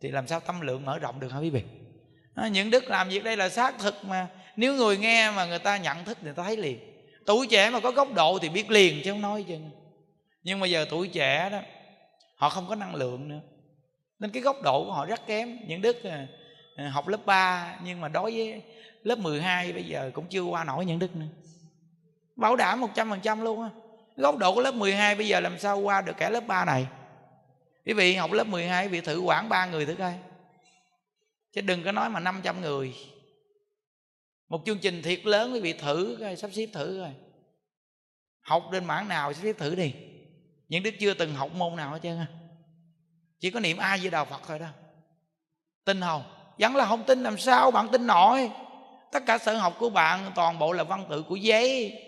A: thì làm sao tâm lượng mở rộng được hả quý vị? À, những đức làm việc đây là xác thực mà. Nếu người nghe mà người ta nhận thức thì người ta thấy liền. Tuổi trẻ mà có góc độ thì biết liền chứ không nói chứ nhưng mà giờ tuổi trẻ đó họ không có năng lượng nữa. Nên cái góc độ của họ rất kém. Những đức à, học lớp 3 nhưng mà đối với lớp 12 bây giờ cũng chưa qua nổi những đức nữa. Bảo đảm một trăm phần trăm luôn á. Góc độ của lớp 12 bây giờ làm sao qua được cả lớp 3 này? Quý vị học lớp 12 quý vị thử quản ba người thử coi. Chứ đừng có nói mà 500 người. Một chương trình thiệt lớn, quý vị thử coi, sắp xếp thử coi. Học trên mảng nào sắp xếp thử đi. Những đứa chưa từng học môn nào hết trơn chỉ có niệm ai với đạo phật thôi đó. Tin không? Vẫn là không tin làm sao, bạn tin nổi. Tất cả sở học của bạn, toàn bộ là văn tự của giấy.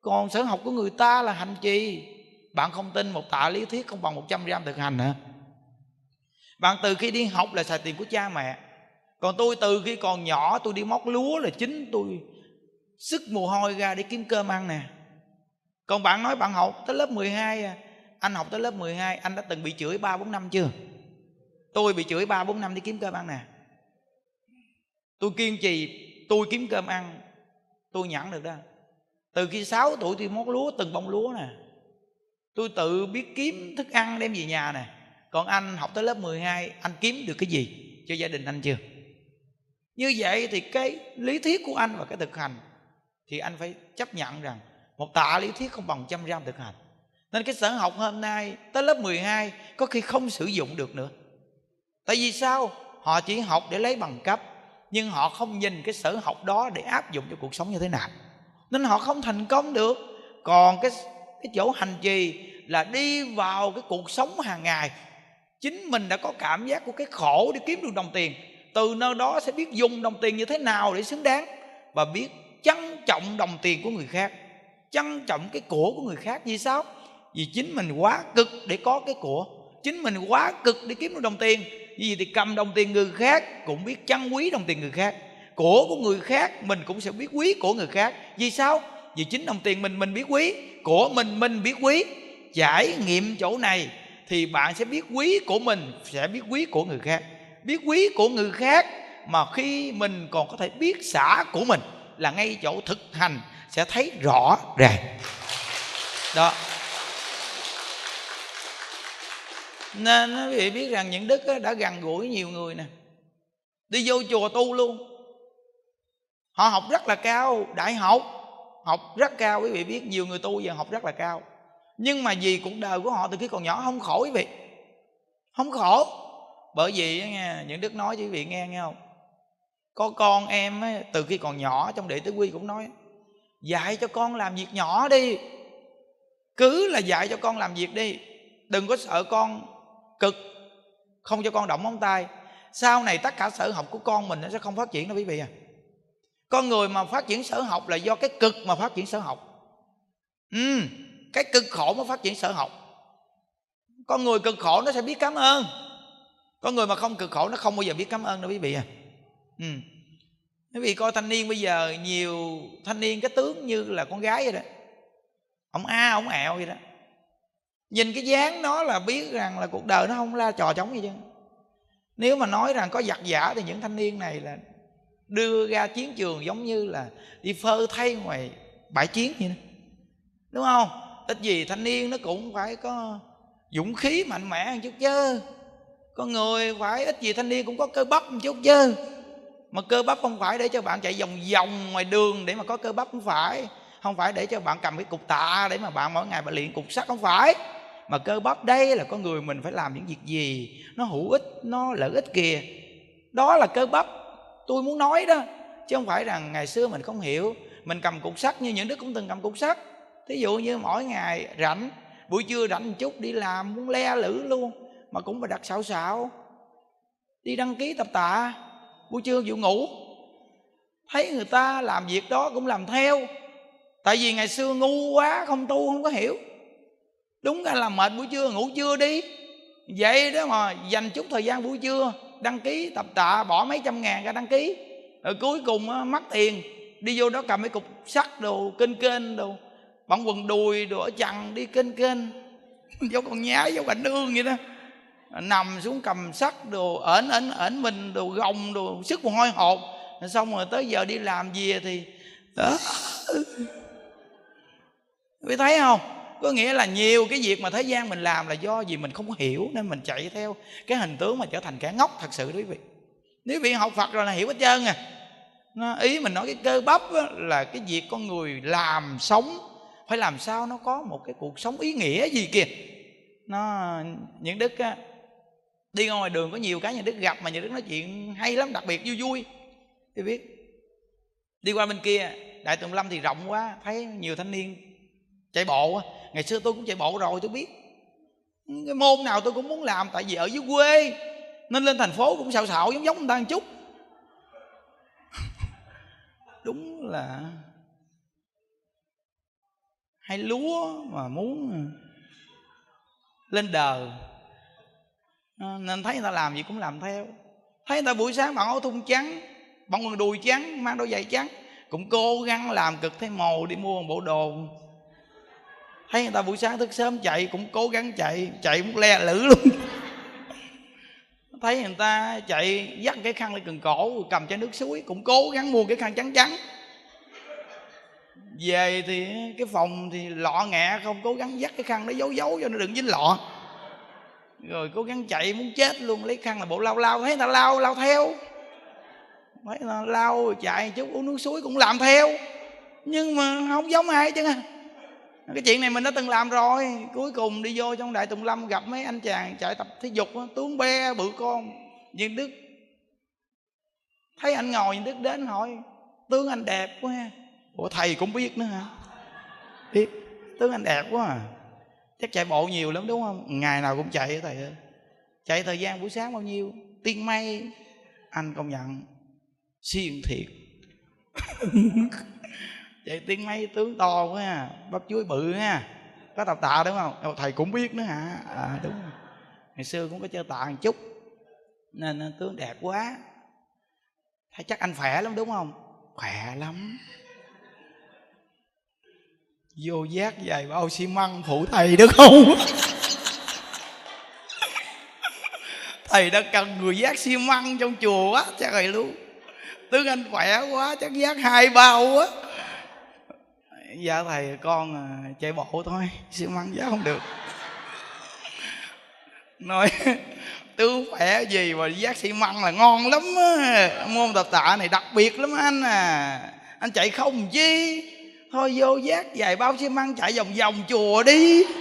A: Còn sở học của người ta là hành trì. Bạn không tin một tạ lý thuyết không bằng một trăm gram thực hành hả? Bạn từ khi đi học là xài tiền của cha mẹ. Còn tôi từ khi còn nhỏ, tôi đi móc lúa là chính tôi sức mồ hôi ra để kiếm cơm ăn nè. Còn bạn nói bạn học tới lớp 12 à. Anh học tới lớp 12 anh đã từng bị chửi ba bốn năm chưa? Tôi bị chửi ba bốn năm đi kiếm cơm ăn nè tôi kiên trì, tôi kiếm cơm ăn, tôi nhận được đó. Từ khi 6 tuổi tôi móc lúa, từng bông lúa nè. Tôi tự biết kiếm thức ăn đem về nhà nè. Còn anh học tới lớp 12 anh kiếm được cái gì cho gia đình anh chưa? Như vậy thì cái lý thuyết của anh và cái thực hành thì anh phải chấp nhận rằng một tạ lý thuyết không bằng trăm gram thực hành. Nên cái sở học hôm nay tới lớp 12 có khi không sử dụng được nữa. Tại vì sao? Họ chỉ học để lấy bằng cấp nhưng họ không nhìn cái sở học đó để áp dụng cho cuộc sống như thế nào. Nên họ không thành công được. Còn cái cái chỗ hành trì là đi vào cái cuộc sống hàng ngày. Chính mình đã có cảm giác của cái khổ để kiếm được đồng tiền. Từ nơi đó sẽ biết dùng đồng tiền như thế nào để xứng đáng và biết trân trọng đồng tiền của người khác, trân trọng cái của của người khác. Vì sao? Vì chính mình quá cực để có cái của. Chính mình quá cực để kiếm được đồng tiền vì thì cầm đồng tiền người khác cũng biết chăn quý đồng tiền người khác. Của của người khác mình cũng sẽ biết quý của người khác. Vì sao? Vì chính đồng tiền mình mình biết quý. Của mình mình biết quý. Trải nghiệm chỗ này thì bạn sẽ biết quý của mình, sẽ biết quý của người khác. Biết quý của người khác mà khi mình còn có thể biết xả của mình là ngay chỗ thực hành sẽ thấy rõ ràng. Đó. Nên quý vị biết rằng những đức đã gần gũi nhiều người nè. Đi vô chùa tu luôn. Họ học rất là cao đại học học rất cao quý vị biết nhiều người tu giờ học rất là cao. Nhưng mà vì cuộc đời của họ từ khi còn nhỏ không khổ quý vị. Không khổ. Bởi vì nghe những đức nói cho quý vị nghe nghe không? Có con em ấy, từ khi còn nhỏ trong đệ tử quy cũng nói dạy cho con làm việc nhỏ đi. Cứ là dạy cho con làm việc đi. Đừng có sợ con cực, không cho con động móng tay. Sau này tất cả sở học của con mình nó sẽ không phát triển đâu quý vị à. Con người mà phát triển sở học là do cái cực mà phát triển sở học. Ừ cái cực khổ mới phát triển sở học. Con người cực khổ nó sẽ biết cảm ơn. Con người mà không cực khổ nó không bao giờ biết cảm ơn đâu quý vị à. Ừ quý vị coi thanh niên bây giờ nhiều, thanh niên cái tướng như là con gái vậy đó. Ông a, ông ẹo vậy đó nhìn cái dáng nó là biết rằng là cuộc đời nó không la trò trống gì chứ. Nếu mà nói rằng có giặc giả thì những thanh niên này là đưa ra chiến trường giống như là đi phơ thay ngoài bãi chiến vậy đó. Đúng không? Ít gì thanh niên nó cũng phải có dũng khí mạnh mẽ một chút chứ. Con người phải ít gì thanh niên cũng có cơ bắp một chút chứ. Mà cơ bắp không phải để cho bạn chạy vòng vòng ngoài đường để mà có cơ bắp, không phải. Không phải để cho bạn cầm cái cục tạ để mà bạn mỗi ngày bạn luyện cục sắt, không phải mà cơ bắp đây là con người mình phải làm những việc gì? Nó hữu ích, nó lợi ích kìa. Đó là cơ bắp. Tôi muốn nói đó, chứ không phải rằng ngày xưa mình không hiểu. Mình cầm cục sắt như những đứa cũng từng cầm cục sắt. Thí dụ như mỗi ngày rảnh, buổi trưa rảnh một chút đi làm, muốn le lử luôn, mà cũng phải đặt xạo xạo đi đăng ký tập tạ, buổi trưa vụ ngủ. Thấy người ta làm việc đó cũng làm theo. Tại vì ngày xưa ngu quá, không tu, không có hiểu đúng ra là mệt buổi trưa, ngủ trưa đi. Vậy đó mà dành chút thời gian buổi trưa, đăng ký tập tạ, bỏ mấy trăm ngàn ra đăng ký. Rồi cuối cùng mất tiền, đi vô đó cầm mấy cục sắt đồ, kênh kênh đồ, bận quần đùi đồ ở chằn đi kênh kênh. Giống con nhái giống cảnh ương vậy đó. Nằm xuống cầm sắt đồ ẩn ẩn ẩn mình đồ, gồng đồ, sức mồ hôi hột. Xong rồi tới giờ đi làm gì thì, đó. Quý thấy không? Có nghĩa là nhiều cái việc mà thế gian mình làm là do gì mình không hiểu nên mình chạy theo cái hình tướng mà trở thành kẻ ngốc thật sự quý vị. Nếu vị học phật rồi là hiểu hết trơn à. Ý mình nói cái cơ bắp là cái việc con người làm sống phải làm sao nó có một cái cuộc sống ý nghĩa gì kìa. Nó những đức á, đi ngoài đường có nhiều cái nhà đức gặp mà nhà đức nói chuyện hay lắm đặc biệt vui vui. Tôi biết đi qua bên kia đại tùng lâm thì rộng quá thấy nhiều thanh niên chạy bộ ngày xưa tôi cũng chạy bộ rồi, tôi biết. Cái môn nào tôi cũng muốn làm, tại vì ở dưới quê, nên lên thành phố cũng xạo xạo giống giống người ta một chút. Đúng là hay lúa mà muốn lên đờ ờ, nên thấy người ta làm gì cũng làm theo. Thấy người ta buổi sáng mặc áo thun trắng, bông quần đùi trắng, mang đôi giày trắng, cũng cố gắng làm cực, thấy mồ đi mua một bộ đồ thấy người ta buổi sáng thức sớm chạy, cũng cố gắng chạy chạy cũng le lử luôn. Thấy người ta chạy, dắt cái khăn lên cần cổ, cầm chai nước suối, cũng cố gắng mua cái khăn trắng trắng. Về thì cái phòng thì lọ nghẹ không, cố gắng dắt cái khăn nó giấu giấu cho nó đừng dính lọ. Rồi cố gắng chạy muốn chết luôn, lấy khăn là bộ lao lao thấy người ta lao lao theo. Thấy là lao chạy chút uống nước suối cũng làm theo. Nhưng mà không giống ai chứ cái chuyện này mình đã từng làm rồi. Cuối cùng đi vô trong đại tùng lâm gặp mấy anh chàng chạy tập thể dục tướng be bự con. Nhưng đức, thấy anh ngồi nhưng đức đến hỏi, tướng anh đẹp quá ủa, thầy cũng biết nữa hả? Biết. Tướng anh đẹp quá à. Chắc chạy bộ nhiều lắm, đúng không? Ngày nào cũng chạy thầy ơi? Chạy thời gian buổi sáng bao nhiêu? Tiên may anh công nhận, siêng thiệt. vậy tiên mây tướng to quá à bắp chuối bự ha. Có tập tạ đúng không? Thầy cũng biết nữa hả? À đúng rồi. ngày xưa cũng có chơi tạ một chút, nên tướng đẹp quá. Thấy chắc anh khỏe lắm đúng không? Khỏe lắm. Vô giác dài bao xi măng phụ thầy được không? Thầy đã cần người giác xi măng trong chùa quá, chắc thầy luôn. Tướng anh khỏe quá, chắc giác hai bao quá dạ thầy con à, chạy bộ thôi. Xi măng giá không được. Nói tướng khỏe gì mà giác xi măng là ngon lắm á. Môn tập tạ này đặc biệt lắm anh à. Anh chạy không chi. Thôi vô giác dài bao xi măng chạy vòng vòng chùa đi.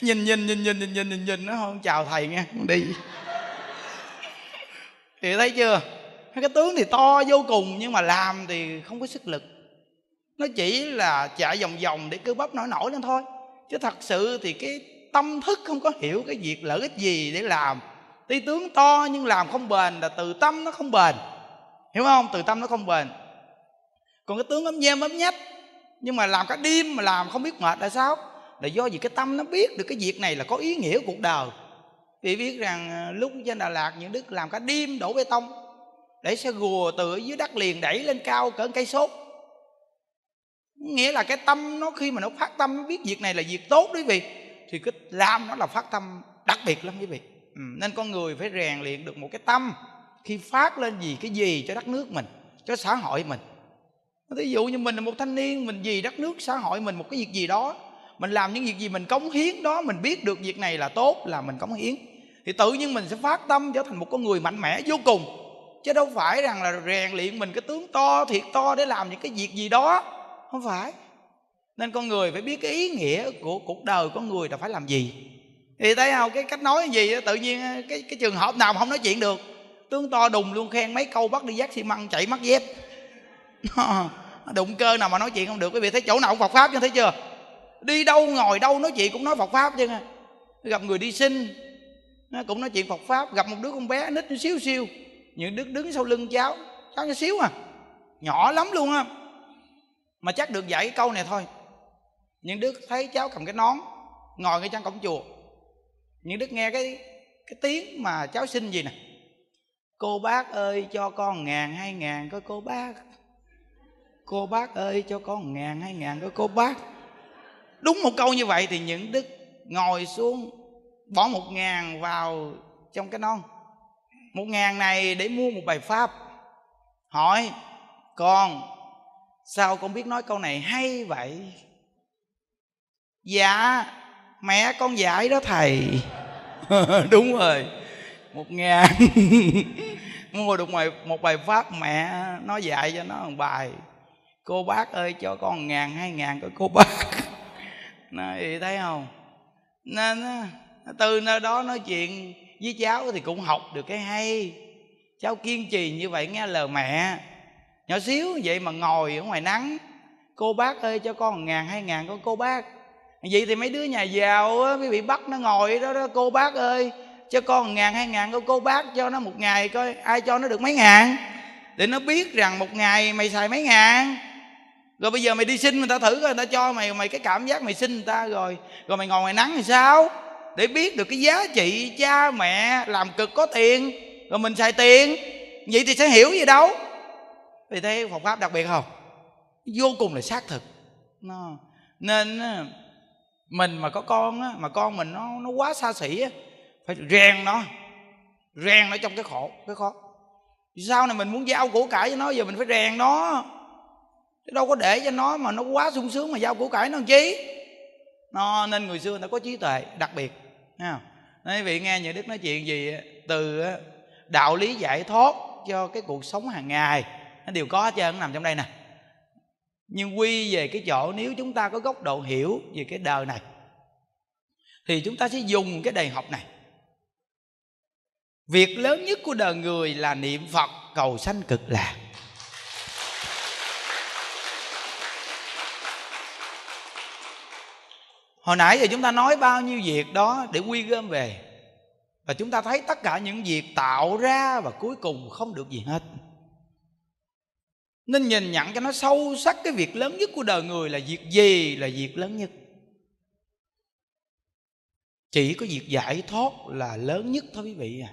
A: Nhìn nhìn nhìn nhìn nhìn nhìn nhìn nhìn nó không chào thầy nghe, đi. Thì thấy chưa? Cái tướng thì to vô cùng nhưng mà làm thì không có sức lực nó chỉ là chạy vòng vòng để cơ bắp nổi nổi lên thôi. Chứ thật sự thì cái tâm thức không có hiểu cái việc lợi ích gì để làm. Tuy tướng to nhưng làm không bền là từ tâm nó không bền. Hiểu không? Từ tâm nó không bền. Còn cái tướng ấm nhem ấm nhách, nhưng mà làm cả đêm mà làm không biết mệt là sao? Là do gì cái tâm nó biết được cái việc này là có ý nghĩa của cuộc đời. Vì biết rằng à, lúc trên Đà Lạt những đức làm cả đêm đổ bê tông, để xe gùa từ ở dưới đất liền đẩy lên cao cỡ cây sốt nghĩa là cái tâm nó khi mà nó phát tâm nó biết việc này là việc tốt quý vị thì cái làm nó là phát tâm đặc biệt lắm quý vị. Ừ, nên con người phải rèn luyện được một cái tâm khi phát lên gì cái gì cho đất nước mình cho xã hội mình. Ví dụ như mình là một thanh niên mình vì đất nước xã hội mình một cái việc gì đó mình làm những việc gì mình cống hiến đó mình biết được việc này là tốt là mình cống hiến thì tự nhiên mình sẽ phát tâm trở thành một con người mạnh mẽ vô cùng. Chứ đâu phải rằng là rèn luyện mình cái tướng to thiệt to để làm những cái việc gì đó không phải. Nên con người phải biết cái ý nghĩa của cuộc đời con người là phải làm gì. Thì thấy không? Cái cách nói gì tự nhiên cái cái trường hợp nào mà không nói chuyện được. Tướng to đùng luôn khen mấy câu bắt đi dắt xi măng chạy mắt dép. Đụng cơ nào mà nói chuyện không được. Quý vị thấy chỗ nào cũng Phật pháp chứ, thấy chưa? Đi đâu ngồi đâu nói chuyện cũng nói Phật pháp chứ. Gặp người đi sinh nó cũng nói chuyện Phật pháp. Gặp một đứa con bé nít xíu xíu. Những đứa đứng sau lưng cháu cháu nhỏ xíu à. Nhỏ lắm luôn á mà chắc được dạy cái câu này thôi. Những đứa thấy cháu cầm cái nón, ngồi ngay trong cổng chùa. Những đứa nghe cái cái tiếng mà cháu xin gì nè? Cô bác ơi, cho con ngàn hai ngàn coi cô bác. Cô bác ơi, cho con ngàn hai ngàn coi cô bác. Đúng một câu như vậy thì những đức ngồi xuống, bỏ một ngàn vào trong cái non một ngàn này để mua một bài pháp. Hỏi, con sao con biết nói câu này hay vậy? Dạ mẹ con dạy đó thầy. Đúng rồi. Một ngàn. Mua được một, một bài pháp mẹ nó dạy cho nó một bài. Cô bác ơi cho con một ngàn hai ngàn coi cô bác. Nói thấy không? Nên từ nơi đó nói chuyện với cháu thì cũng học được cái hay. Cháu kiên trì như vậy nghe lời mẹ nhỏ xíu, vậy mà ngồi ở ngoài nắng. Cô bác ơi, cho con một ngàn, hai ngàn con cô bác. Vậy thì mấy đứa nhà giàu á bị bắt nó ngồi đó đó, cô bác ơi, cho con một ngàn, hai ngàn con cô bác, cho nó một ngày coi, ai cho nó được mấy ngàn? Để nó biết rằng một ngày mày xài mấy ngàn. Rồi bây giờ mày đi xin người ta thử coi, người ta cho mày mày cái cảm giác mày xin người ta rồi. Rồi mày ngồi ngoài nắng thì sao? Để biết được cái giá trị cha mẹ làm cực có tiền, rồi mình xài tiền. Vậy thì sẽ hiểu gì đâu? Vì thế Phật pháp đặc biệt không? Vô cùng là xác thực. Nó nên mình mà có con á, mà con mình nó nó quá xa xỉ á, phải rèn nó rèn nó trong cái khổ cái khó. Sau này mình muốn giao của cải cho nó giờ mình phải rèn nó. Chứ đâu có để cho nó mà nó quá sung sướng mà giao của cải nó làm chi? Nó nên người xưa người ta có trí tuệ đặc biệt không? Quý vị nghe những đức nói chuyện gì từ đạo lý giải thoát cho cái cuộc sống hàng ngày nó đều có hết trơn nằm trong đây nè. Nhưng quy về cái chỗ nếu chúng ta có góc độ hiểu về cái đời này, thì chúng ta sẽ dùng cái đề học này. Việc lớn nhất của đời người là niệm phật cầu sanh cực lạc. Hồi nãy giờ chúng ta nói bao nhiêu việc đó để quy gom về. Và chúng ta thấy tất cả những việc tạo ra và cuối cùng không được gì hết nên nhìn nhận cho nó sâu sắc, cái việc lớn nhất của đời người là việc gì? Là việc lớn nhất. Chỉ có việc giải thoát là lớn nhất thôi quý vị à.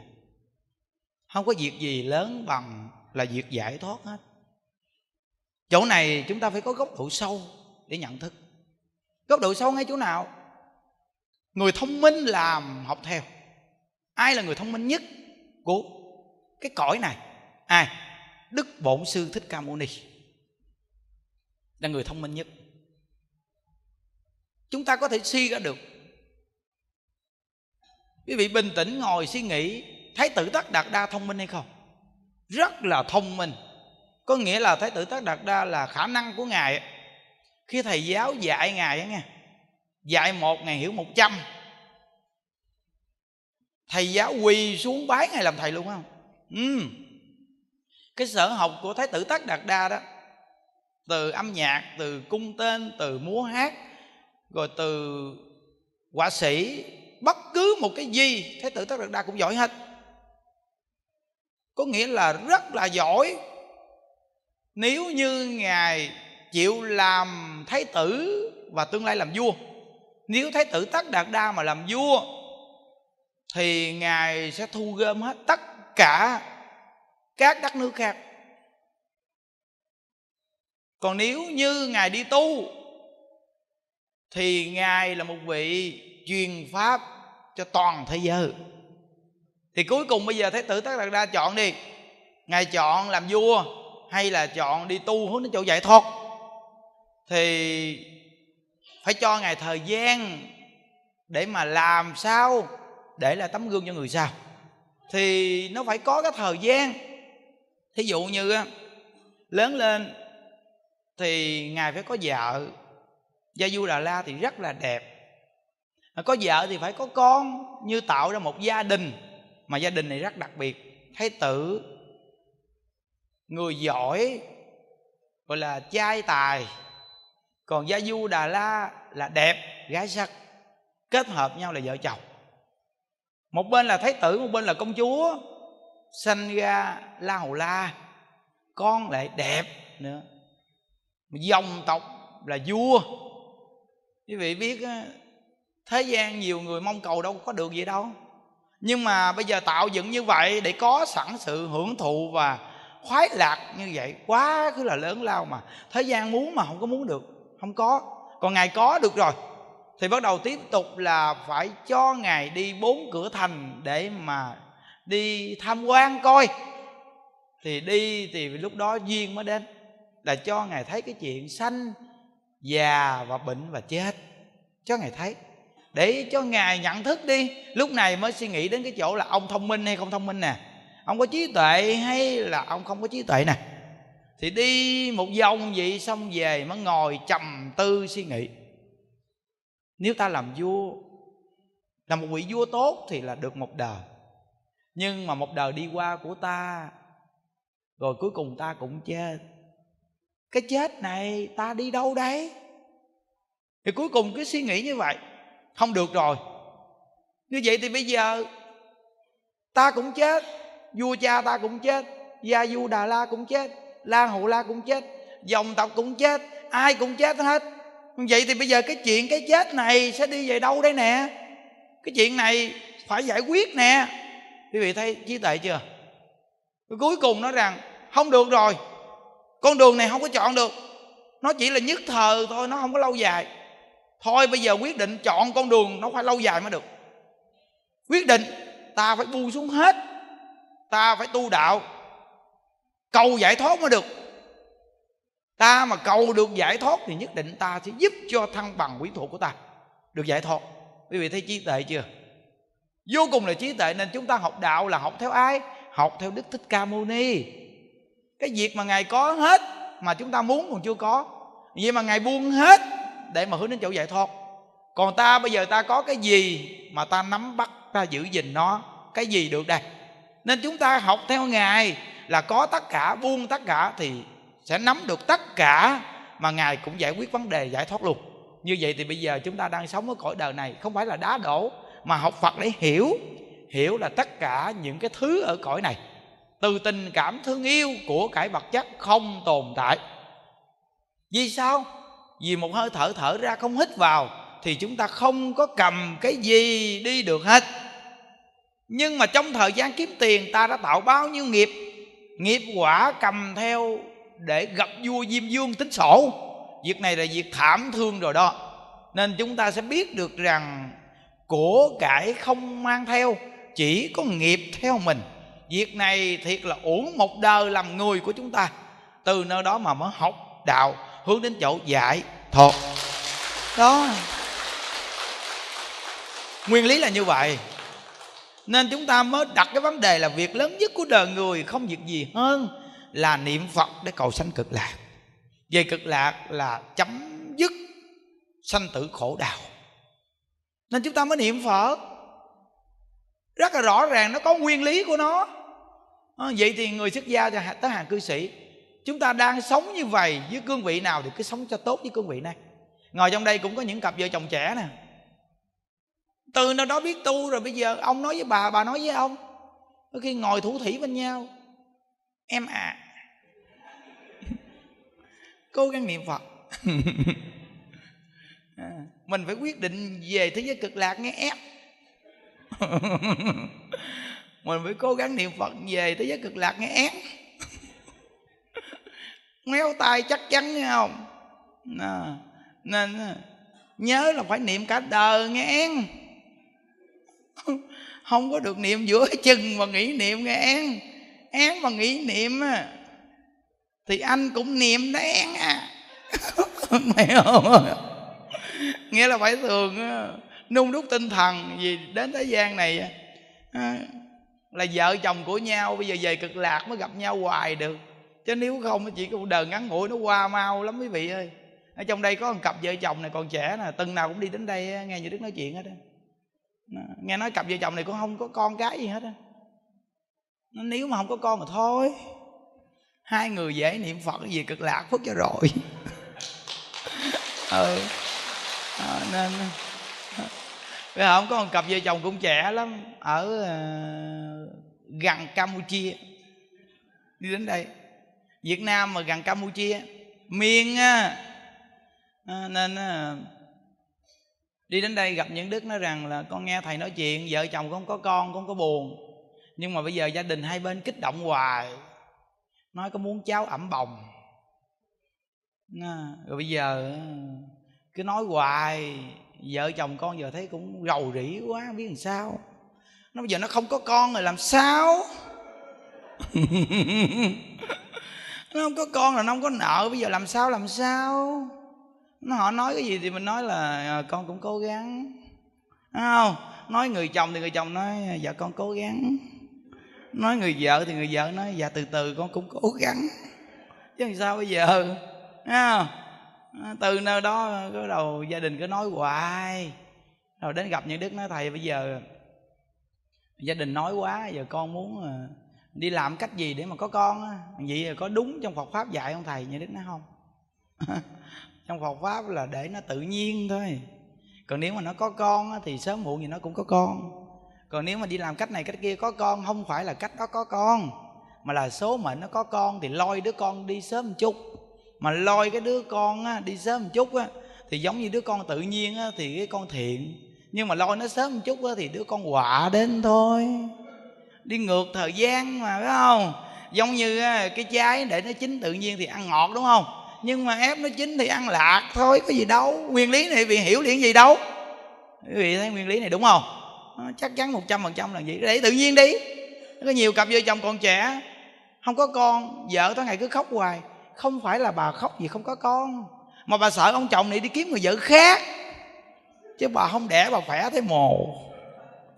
A: Không có việc gì lớn bằng là việc giải thoát hết. Chỗ này chúng ta phải có góc độ sâu để nhận thức. Góc độ sâu ngay chỗ nào? Người thông minh làm học theo. Ai là người thông minh nhất của cái cõi này? Ai? Đức bổn sư thích ca mâu ni là người thông minh nhất. Chúng ta có thể suy ra được. Quý vị bình tĩnh ngồi suy nghĩ thấy tử tất đạt đa thông minh hay không? Rất là thông minh. Có nghĩa là thấy tử tất đạt đa là khả năng của ngài. Khi thầy giáo dạy ngài nghe dạy một ngày hiểu một trăm. Thầy giáo quỳ xuống bái ngài làm thầy luôn không? Ừ cái sở học của thái tử tất đạt đa đó, từ âm nhạc, từ cung tên, từ múa hát, rồi từ họa sĩ, bất cứ một cái gì thái tử tất đạt đa cũng giỏi hết. Có nghĩa là rất là giỏi. Nếu như ngài chịu làm thái tử và tương lai làm vua, nếu thái tử tất đạt đa mà làm vua, thì ngài sẽ thu gom hết tất cả các đất nước khác. Còn nếu như ngài đi tu thì ngài là một vị truyền pháp cho toàn thế giới. Thì cuối cùng bây giờ thái tử tất đạt đa chọn đi. Ngài chọn làm vua hay là chọn đi tu hướng đến chỗ giải thoát? Thì phải cho ngài thời gian để mà làm sao để là tấm gương cho người sao, thì nó phải có cái thời gian thí dụ như lớn lên thì ngài phải có vợ. Gia du đà la thì rất là đẹp. À, có vợ thì phải có con, như tạo ra một gia đình. Mà gia đình này rất đặc biệt. Thái tử, người giỏi, gọi là trai tài. Còn gia du đà la là đẹp, gái sắc, kết hợp nhau là vợ chồng. Một bên là thái tử, một bên là công chúa sanh ra la hầu la, con lại đẹp nữa. Dòng tộc là vua. Quý vị biết thế gian nhiều người mong cầu đâu có được gì đâu. Nhưng mà bây giờ tạo dựng như vậy để có sẵn sự hưởng thụ và khoái lạc như vậy, quá cứ là lớn lao mà. Thế gian muốn mà không có muốn được, không có. Còn ngài có được rồi, thì bắt đầu tiếp tục là phải cho ngài đi bốn cửa thành để mà đi tham quan coi. Thì đi thì lúc đó duyên mới đến, là cho ngài thấy cái chuyện sanh, già và bệnh và chết. Cho ngài thấy. Để cho ngài nhận thức đi. Lúc này mới suy nghĩ đến cái chỗ là ông thông minh hay không thông minh nè. Ông có trí tuệ hay là ông không có trí tuệ nè. Thì đi một vòng vậy xong về mới ngồi trầm tư suy nghĩ. Nếu ta làm vua là một vị vua tốt thì là được một đời nhưng mà một đời đi qua của ta, rồi cuối cùng ta cũng chết. Cái chết này ta đi đâu đấy? Thì cuối cùng cứ suy nghĩ như vậy. Không được rồi. Như vậy thì bây giờ ta cũng chết, vua cha ta cũng chết, gia du đà la cũng chết, la hầu la cũng chết, dòng tộc cũng chết, ai cũng chết hết. Vậy thì bây giờ cái chuyện cái chết này sẽ đi về đâu đây nè? Cái chuyện này phải giải quyết nè quý vị thấy trí tuệ chưa? Cuối cùng nói rằng, không được rồi. Con đường này không có chọn được. Nó chỉ là nhất thời thôi, nó không có lâu dài. Thôi, bây giờ quyết định chọn con đường nó phải lâu dài mới được. Quyết định, ta phải buông xuống hết. Ta phải tu đạo. Cầu giải thoát mới được. Ta mà cầu được giải thoát thì nhất định ta sẽ giúp cho thăng bằng quý thuộc của ta. Được giải thoát. Quý vị thấy trí tuệ chưa? Vô cùng là trí tuệ nên chúng ta học đạo là học theo ai? Học theo đức thích ca mâu ni. Cái việc mà ngài có hết mà chúng ta muốn còn chưa có. Vậy mà ngài buông hết để mà hướng đến chỗ giải thoát. Còn ta, bây giờ ta có cái gì mà ta nắm bắt, ta giữ gìn nó? Cái gì được đây? Nên chúng ta học theo ngài là có tất cả, buông tất cả thì sẽ nắm được tất cả mà ngài cũng giải quyết vấn đề, giải thoát luôn. Như vậy thì bây giờ chúng ta đang sống ở cõi đời này, không phải là đá đổ mà học phật để hiểu. Hiểu là tất cả những cái thứ ở cõi này. Từ tình cảm thương yêu của cải vật chất không tồn tại. Vì sao? Vì một hơi thở thở ra không hít vào thì chúng ta không có cầm cái gì đi được hết. Nhưng mà trong thời gian kiếm tiền, ta đã tạo bao nhiêu nghiệp? Nghiệp quả cầm theo để gặp vua diêm dương tính sổ. Việc này là việc thảm thương rồi đó. Nên chúng ta sẽ biết được rằng của cải không mang theo, chỉ có nghiệp theo mình. Việc này thiệt là uổng một đời làm người của chúng ta. Từ nơi đó mà mới học đạo, hướng đến chỗ giải thoát đó. Nguyên lý là như vậy. Nên chúng ta mới đặt cái vấn đề là việc lớn nhất của đời người không việc gì hơn là niệm phật để cầu sanh cực lạc. Về cực lạc là chấm dứt sanh tử khổ đau nên chúng ta mới niệm phật. Rất là rõ ràng nó có nguyên lý của nó. À, vậy thì người xuất gia cho tới hàng cư sĩ chúng ta đang sống như vậy với cương vị nào thì cứ sống cho tốt với cương vị này. Ngồi trong đây cũng có những cặp vợ chồng trẻ nè. Từ nào đó biết tu rồi bây giờ ông nói với bà bà nói với ông. Có khi ngồi thủ thủy bên nhau. Em à cố gắng niệm phật. à, mình phải quyết định về thế giới cực lạc nghe ép. Mình phải cố gắng niệm phật về thế giới cực lạc nghe ép. Méo tay chắc chắn nghe không? À, nên à, nhớ là phải niệm cả đời nghe én không có được niệm giữa chừng mà nghĩ niệm nghe én én mà nghĩ niệm à, thì anh cũng niệm đó én à. Mày không nghĩa là phải thường nung đúc tinh thần vì đến thế gian này là vợ chồng của nhau, bây giờ về cực lạc mới gặp nhau hoài được. Chứ nếu không chỉ cuộc đời ngắn ngủi, nó qua mau lắm quý vị ơi. Ở trong đây có một cặp vợ chồng này còn trẻ nè, từng nào cũng đi đến đây nghe như đức nói chuyện hết á. Nghe nói cặp vợ chồng này cũng không có con cái gì hết á. Nếu mà không có con mà thôi. Hai người dễ niệm phật cái gì cực lạc phước cho rồi. Ừ à, nên bây giờ không có một cặp vợ chồng cũng trẻ lắm. Ở uh, gần campuchia. Đi đến đây. Việt nam mà gần campuchia. Miền á. À, nên à, đi đến đây gặp những đức nói rằng là con nghe thầy nói chuyện vợ chồng con có con con có buồn. Nhưng mà bây giờ gia đình hai bên kích động hoài. Nói có muốn cháu ẩm bồng. À, rồi bây giờ cứ nói hoài. Vợ chồng con giờ thấy cũng rầu rĩ quá không biết làm sao. Nó bây giờ nó không có con rồi làm sao? Nó không có con là nó không có nợ bây giờ làm sao làm sao? Nó họ nói cái gì thì mình nói là à, con cũng cố gắng. Đúng không? Nói người chồng thì người chồng nói ờ, dạ con cố gắng. Nói người vợ thì người vợ nói dạ từ từ con cũng cố gắng. Chứ làm sao bây giờ? Đúng không? Từ nơi đó có đầu gia đình cứ nói hoài. Rồi đến gặp những đức nói thầy bây giờ gia đình nói quá giờ con muốn ờ, đi làm cách gì để mà có con á? Vậy có đúng trong Phật pháp dạy không thầy? Như đức nói không. Trong Phật pháp là để nó tự nhiên thôi. Còn nếu mà nó có con á, thì sớm muộn gì nó cũng có con. Còn nếu mà đi làm cách này cách kia có con không phải là cách đó có con mà là số mệnh nó có con thì lôi đứa con đi sớm một chút mà lôi cái đứa con á, đi sớm một chút á, thì giống như đứa con tự nhiên á, thì cái con thiện. Nhưng mà lôi nó sớm một chút á, thì đứa con họa đến thôi. Đi ngược thời gian mà phải không? Giống như cái trái để nó chín tự nhiên thì ăn ngọt đúng không? Nhưng mà ép nó chín thì ăn lạc thôi có gì đâu. Nguyên lý này vì hiểu liền gì đâu. Quý vị thấy nguyên lý này đúng không? Chắc chắn một trăm phần trăm là gì để tự nhiên đi. Có nhiều cặp vợ chồng còn trẻ không có con vợ tối ngày cứ khóc hoài không phải là bà khóc vì không có con, mà bà sợ ông chồng này đi kiếm người vợ khác. Chứ bà không đẻ, bà khỏe thấy mồ.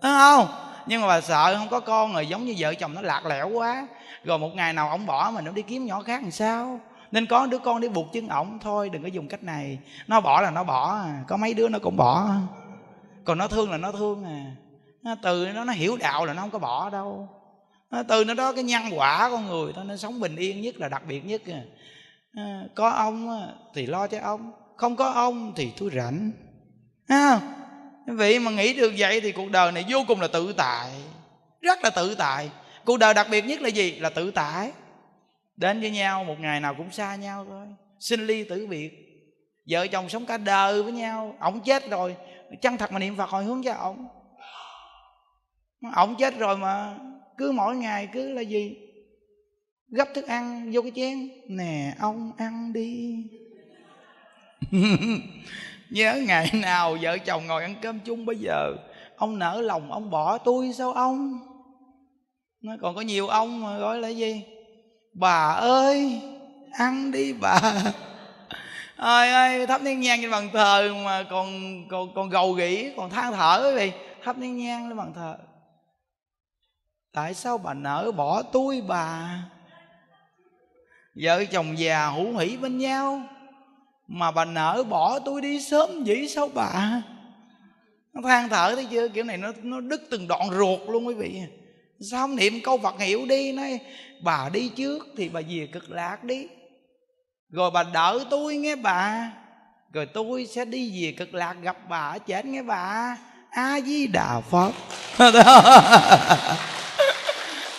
A: Đúng không? Nhưng mà bà sợ không có con rồi giống như vợ chồng nó lạc lẽo quá. Rồi một ngày nào ông bỏ mình nó đi kiếm nhỏ khác làm sao? Nên có đứa con đi buộc chân ổng thôi, đừng có dùng cách này. Nó bỏ là nó bỏ à, có mấy đứa nó cũng bỏ. Còn nó thương là nó thương à. Nó từ nó nó hiểu đạo là nó không có bỏ đâu. Nó từ nó đó cái nhân quả con người thôi, nó sống bình yên nhất là đặc biệt nhất à. À, có ông thì lo cho ông. Không có ông thì tôi rảnh. À, vậy mà nghĩ được vậy thì cuộc đời này vô cùng là tự tại. Rất là tự tại. Cuộc đời đặc biệt nhất là gì? Là tự tại. Đến với nhau một ngày nào cũng xa nhau thôi. Sinh ly tử biệt. Vợ chồng sống cả đời với nhau. Ổng chết rồi. Chân thật mà niệm phật hồi hướng cho ổng ổng chết rồi mà cứ mỗi ngày cứ là gì? Gấp thức ăn, vô cái chén. Nè, ông ăn đi. Nhớ ngày nào vợ chồng ngồi ăn cơm chung bây giờ. Ông nở lòng, ông bỏ tôi sao ông? Nó còn có nhiều ông mà gọi là gì? Bà ơi, ăn đi bà. Ơi ơi thắp nén nhang trên bàn thờ mà còn còn còn gầu gỉ còn than thở quý vị. Thắp nén nhang lên bàn thờ. Tại sao bà nỡ bỏ tôi bà? Vợ chồng già hữu hỷ bên nhau. Mà bà nỡ bỏ tôi đi sớm vậy sao bà? Nó than thở thấy chưa? Kiểu này nó nó đứt từng đoạn ruột luôn quý vị. Sao không niệm câu phật hiểu đi? Nói, bà đi trước thì bà về cực lạc đi. Rồi bà đợi tôi nghe bà. Rồi tôi sẽ đi về cực lạc gặp bà ở chết nghe bà. A di đà phật.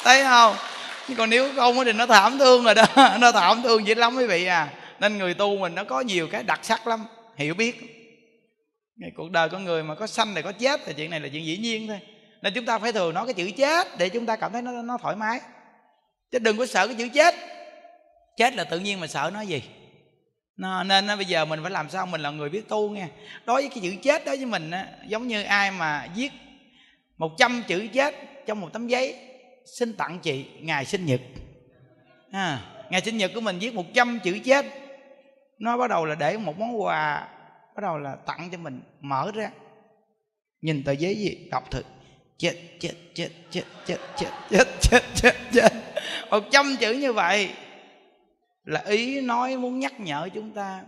A: Thấy không? còn nếu không thì nó thảm thương rồi đó nó thảm thương dữ lắm quý vị à. Nên người tu mình nó có nhiều cái đặc sắc lắm hiểu biết. Ngày cuộc đời con người mà có sanh này có chết thì chuyện này là chuyện dĩ nhiên thôi. Nên chúng ta phải thường nói cái chữ chết để chúng ta cảm thấy nó nó thoải mái. Chứ đừng có sợ cái chữ chết. Chết là tự nhiên mà sợ nó gì? Nó, nên nó, bây giờ mình phải làm sao? Mình là người biết tu nghe, đối với cái chữ chết đó với mình á, giống như ai mà viết một trăm chữ chết trong một tấm giấy xin tặng chị ngày sinh nhật. À, ngày sinh nhật của mình viết một trăm chữ chết. Nó bắt đầu là để một món quà bắt đầu là tặng cho mình mở ra. Nhìn tờ giấy gì đọc thử. Chết chết chết chết chết chết chết chết chết chết. Một trăm chữ như vậy là ý nói muốn nhắc nhở chúng ta.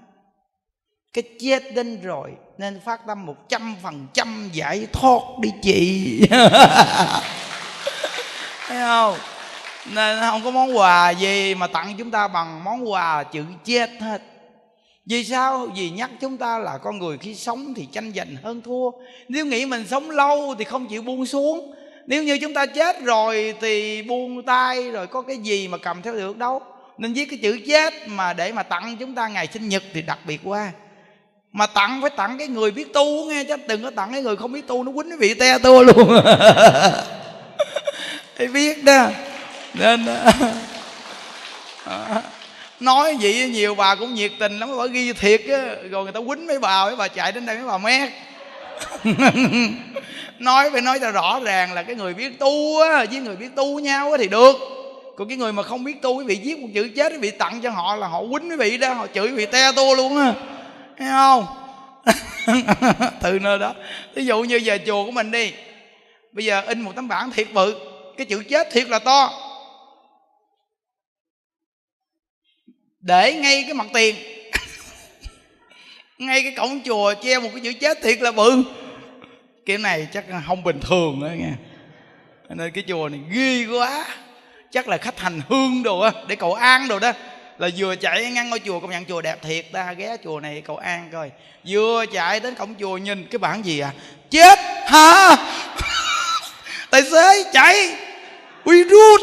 A: Cái chết đến rồi nên phát tâm một trăm phần trăm giải thoát đi chị. thấy không? Nên không có món quà gì mà tặng chúng ta bằng món quà chữ chết hết. Vì sao? Vì nhắc chúng ta là con người khi sống thì tranh giành hơn thua. Nếu nghĩ mình sống lâu thì không chịu buông xuống. Nếu như chúng ta chết rồi thì buông tay rồi có cái gì mà cầm theo được đâu. Nên viết cái chữ chết mà để mà tặng chúng ta ngày sinh nhật thì đặc biệt quá. Mà tặng phải tặng cái người biết tu, nghe chứ đừng có tặng cái người không biết tu, nó quýnh cái vị te tua luôn. thầy biết đó. Nên à, nói vậy nhiều bà cũng nhiệt tình lắm, bà ghi thiệt á. Rồi người ta quýnh mấy bà mấy bà chạy đến đây, mấy bà mét. Nói, phải nói cho rõ ràng là cái người biết tu á, với người biết tu nhau á thì được. Còn cái người mà không biết tu quý vị viết một chữ chết quý vị tặng cho họ là họ quýnh quý vị đó, họ chửi quý vị te tua luôn á. Thấy không? Từ nơi đó. Ví dụ như giờ chùa của mình đi. Bây giờ in một tấm bảng thiệt bự cái chữ chết thiệt là to. Để ngay cái mặt tiền. Ngay cái cổng chùa treo một cái chữ chết thiệt là bự. Kiểu này chắc không bình thường nữa nghe nên cái chùa này ghê quá. Chắc là khách hành hương đồ á, để cầu an đồ đó. Là vừa chạy ngang ngôi chùa công nhận chùa đẹp thiệt. Ta ghé chùa này cầu an coi. Vừa chạy đến cổng chùa nhìn cái bảng gì à? Chết hả? tài xế chạy. Uy rút.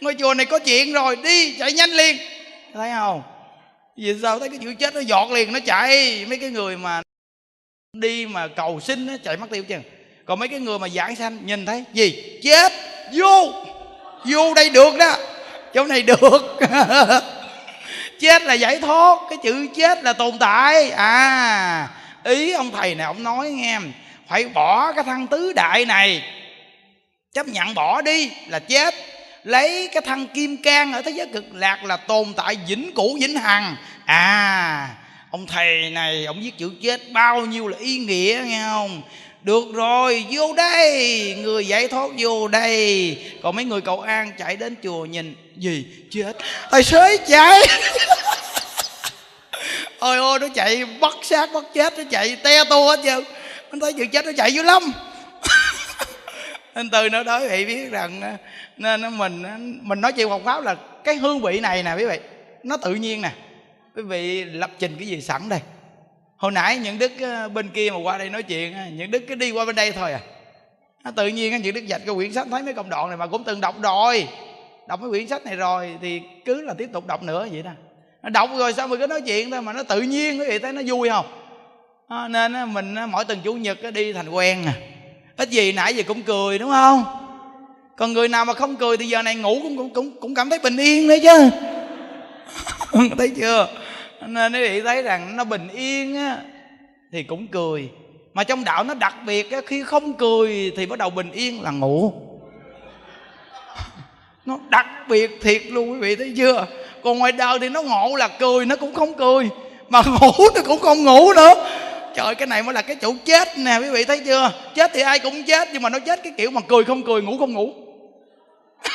A: Ngôi chùa này có chuyện rồi, đi, chạy nhanh liền. Thấy không? Vì sao thấy cái chữ chết nó giọt liền, nó chạy. Mấy cái người mà đi mà cầu xin nó chạy mất tiêu chừng. Còn mấy cái người mà giảng sanh, nhìn thấy, gì? Chết. Vô. Vô đây được đó. Chỗ này được. Chết là giải thoát, cái chữ chết là tồn tại. À ý ông thầy này, ông nói nghe, phải bỏ cái thân tứ đại này. Chấp nhận bỏ đi là chết. Lấy cái thân kim cang ở thế giới cực lạc là tồn tại vĩnh cửu vĩnh hằng. À ông thầy này, ông viết chữ chết bao nhiêu là ý nghĩa nghe không? Được rồi, vô đây, người giải thoát vô đây. Còn mấy người cầu an chạy đến chùa nhìn, gì, chết. Tài xế chạy. ôi ôi nó chạy bắt xác, bắt chết, nó chạy te tua hết trơn. Anh thấy chữ chết nó chạy dữ lắm. Nên từ nó đó quý vị biết rằng à, nên mình à, mình nói chuyện Phật pháo là cái hương vị này nè, quý vị, nó tự nhiên nè. Quý vị lập trình cái gì sẵn đây. Hồi nãy những đức à, bên kia mà qua đây nói chuyện những đức cứ đi qua bên đây thôi à. Nó tự nhiên những đức dạch cái quyển sách, thấy mấy công đoạn này mà cũng từng đọc rồi. Đọc mấy quyển sách này rồi thì cứ là tiếp tục đọc nữa vậy đó đọc rồi sao mình cứ nói chuyện thôi mà nó tự nhiên quý vị thấy nó vui không? À, nên mình mỗi tuần chủ nhật đi thành quen à. Ít gì nãy giờ cũng cười đúng không? Còn người nào mà không cười thì giờ này ngủ cũng cũng cũng, cũng cảm thấy bình yên đấy chứ. Thấy chưa? Nên quý vị thấy rằng nó bình yên á thì cũng cười. Mà trong đạo nó đặc biệt á, khi không cười thì bắt đầu bình yên là ngủ. Nó đặc biệt thiệt luôn quý vị thấy chưa? Còn ngoài đời thì nó ngộ là cười, nó cũng không cười. Mà ngủ nó cũng không ngủ nữa. Trời, cái này mới là cái chỗ chết nè, quý vị thấy chưa? Chết thì ai cũng chết, nhưng mà nó chết cái kiểu mà cười không cười, ngủ không ngủ.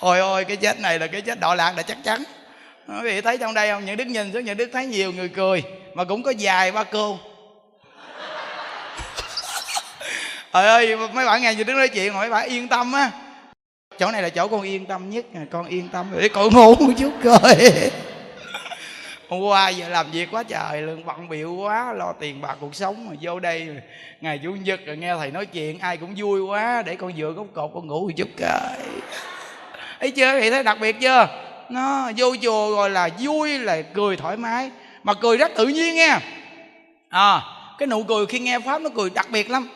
A: Ôi ôi, cái chết này là cái chết đọa lạc là chắc chắn. Quý vị thấy trong đây không? Những đức nhìn xuống, những đức thấy nhiều người cười, mà cũng có dài ba cô. Trời ơi, mấy bạn nghe gì đứng nói chuyện mà mấy bạn yên tâm á chỗ này là chỗ con yên tâm nhất con yên tâm để con ngủ một chút coi hôm qua giờ làm việc quá trời lương bận biệu quá lo tiền bạc cuộc sống mà vô đây ngày chủ nhật rồi nghe thầy nói chuyện ai cũng vui quá để con vừa gốc cột con ngủ một chút coi. Thấy chưa? Thì thấy đặc biệt chưa? Nó vô chùa rồi là vui là cười thoải mái mà cười rất tự nhiên nha. À cái nụ cười khi nghe pháp nó cười đặc biệt lắm.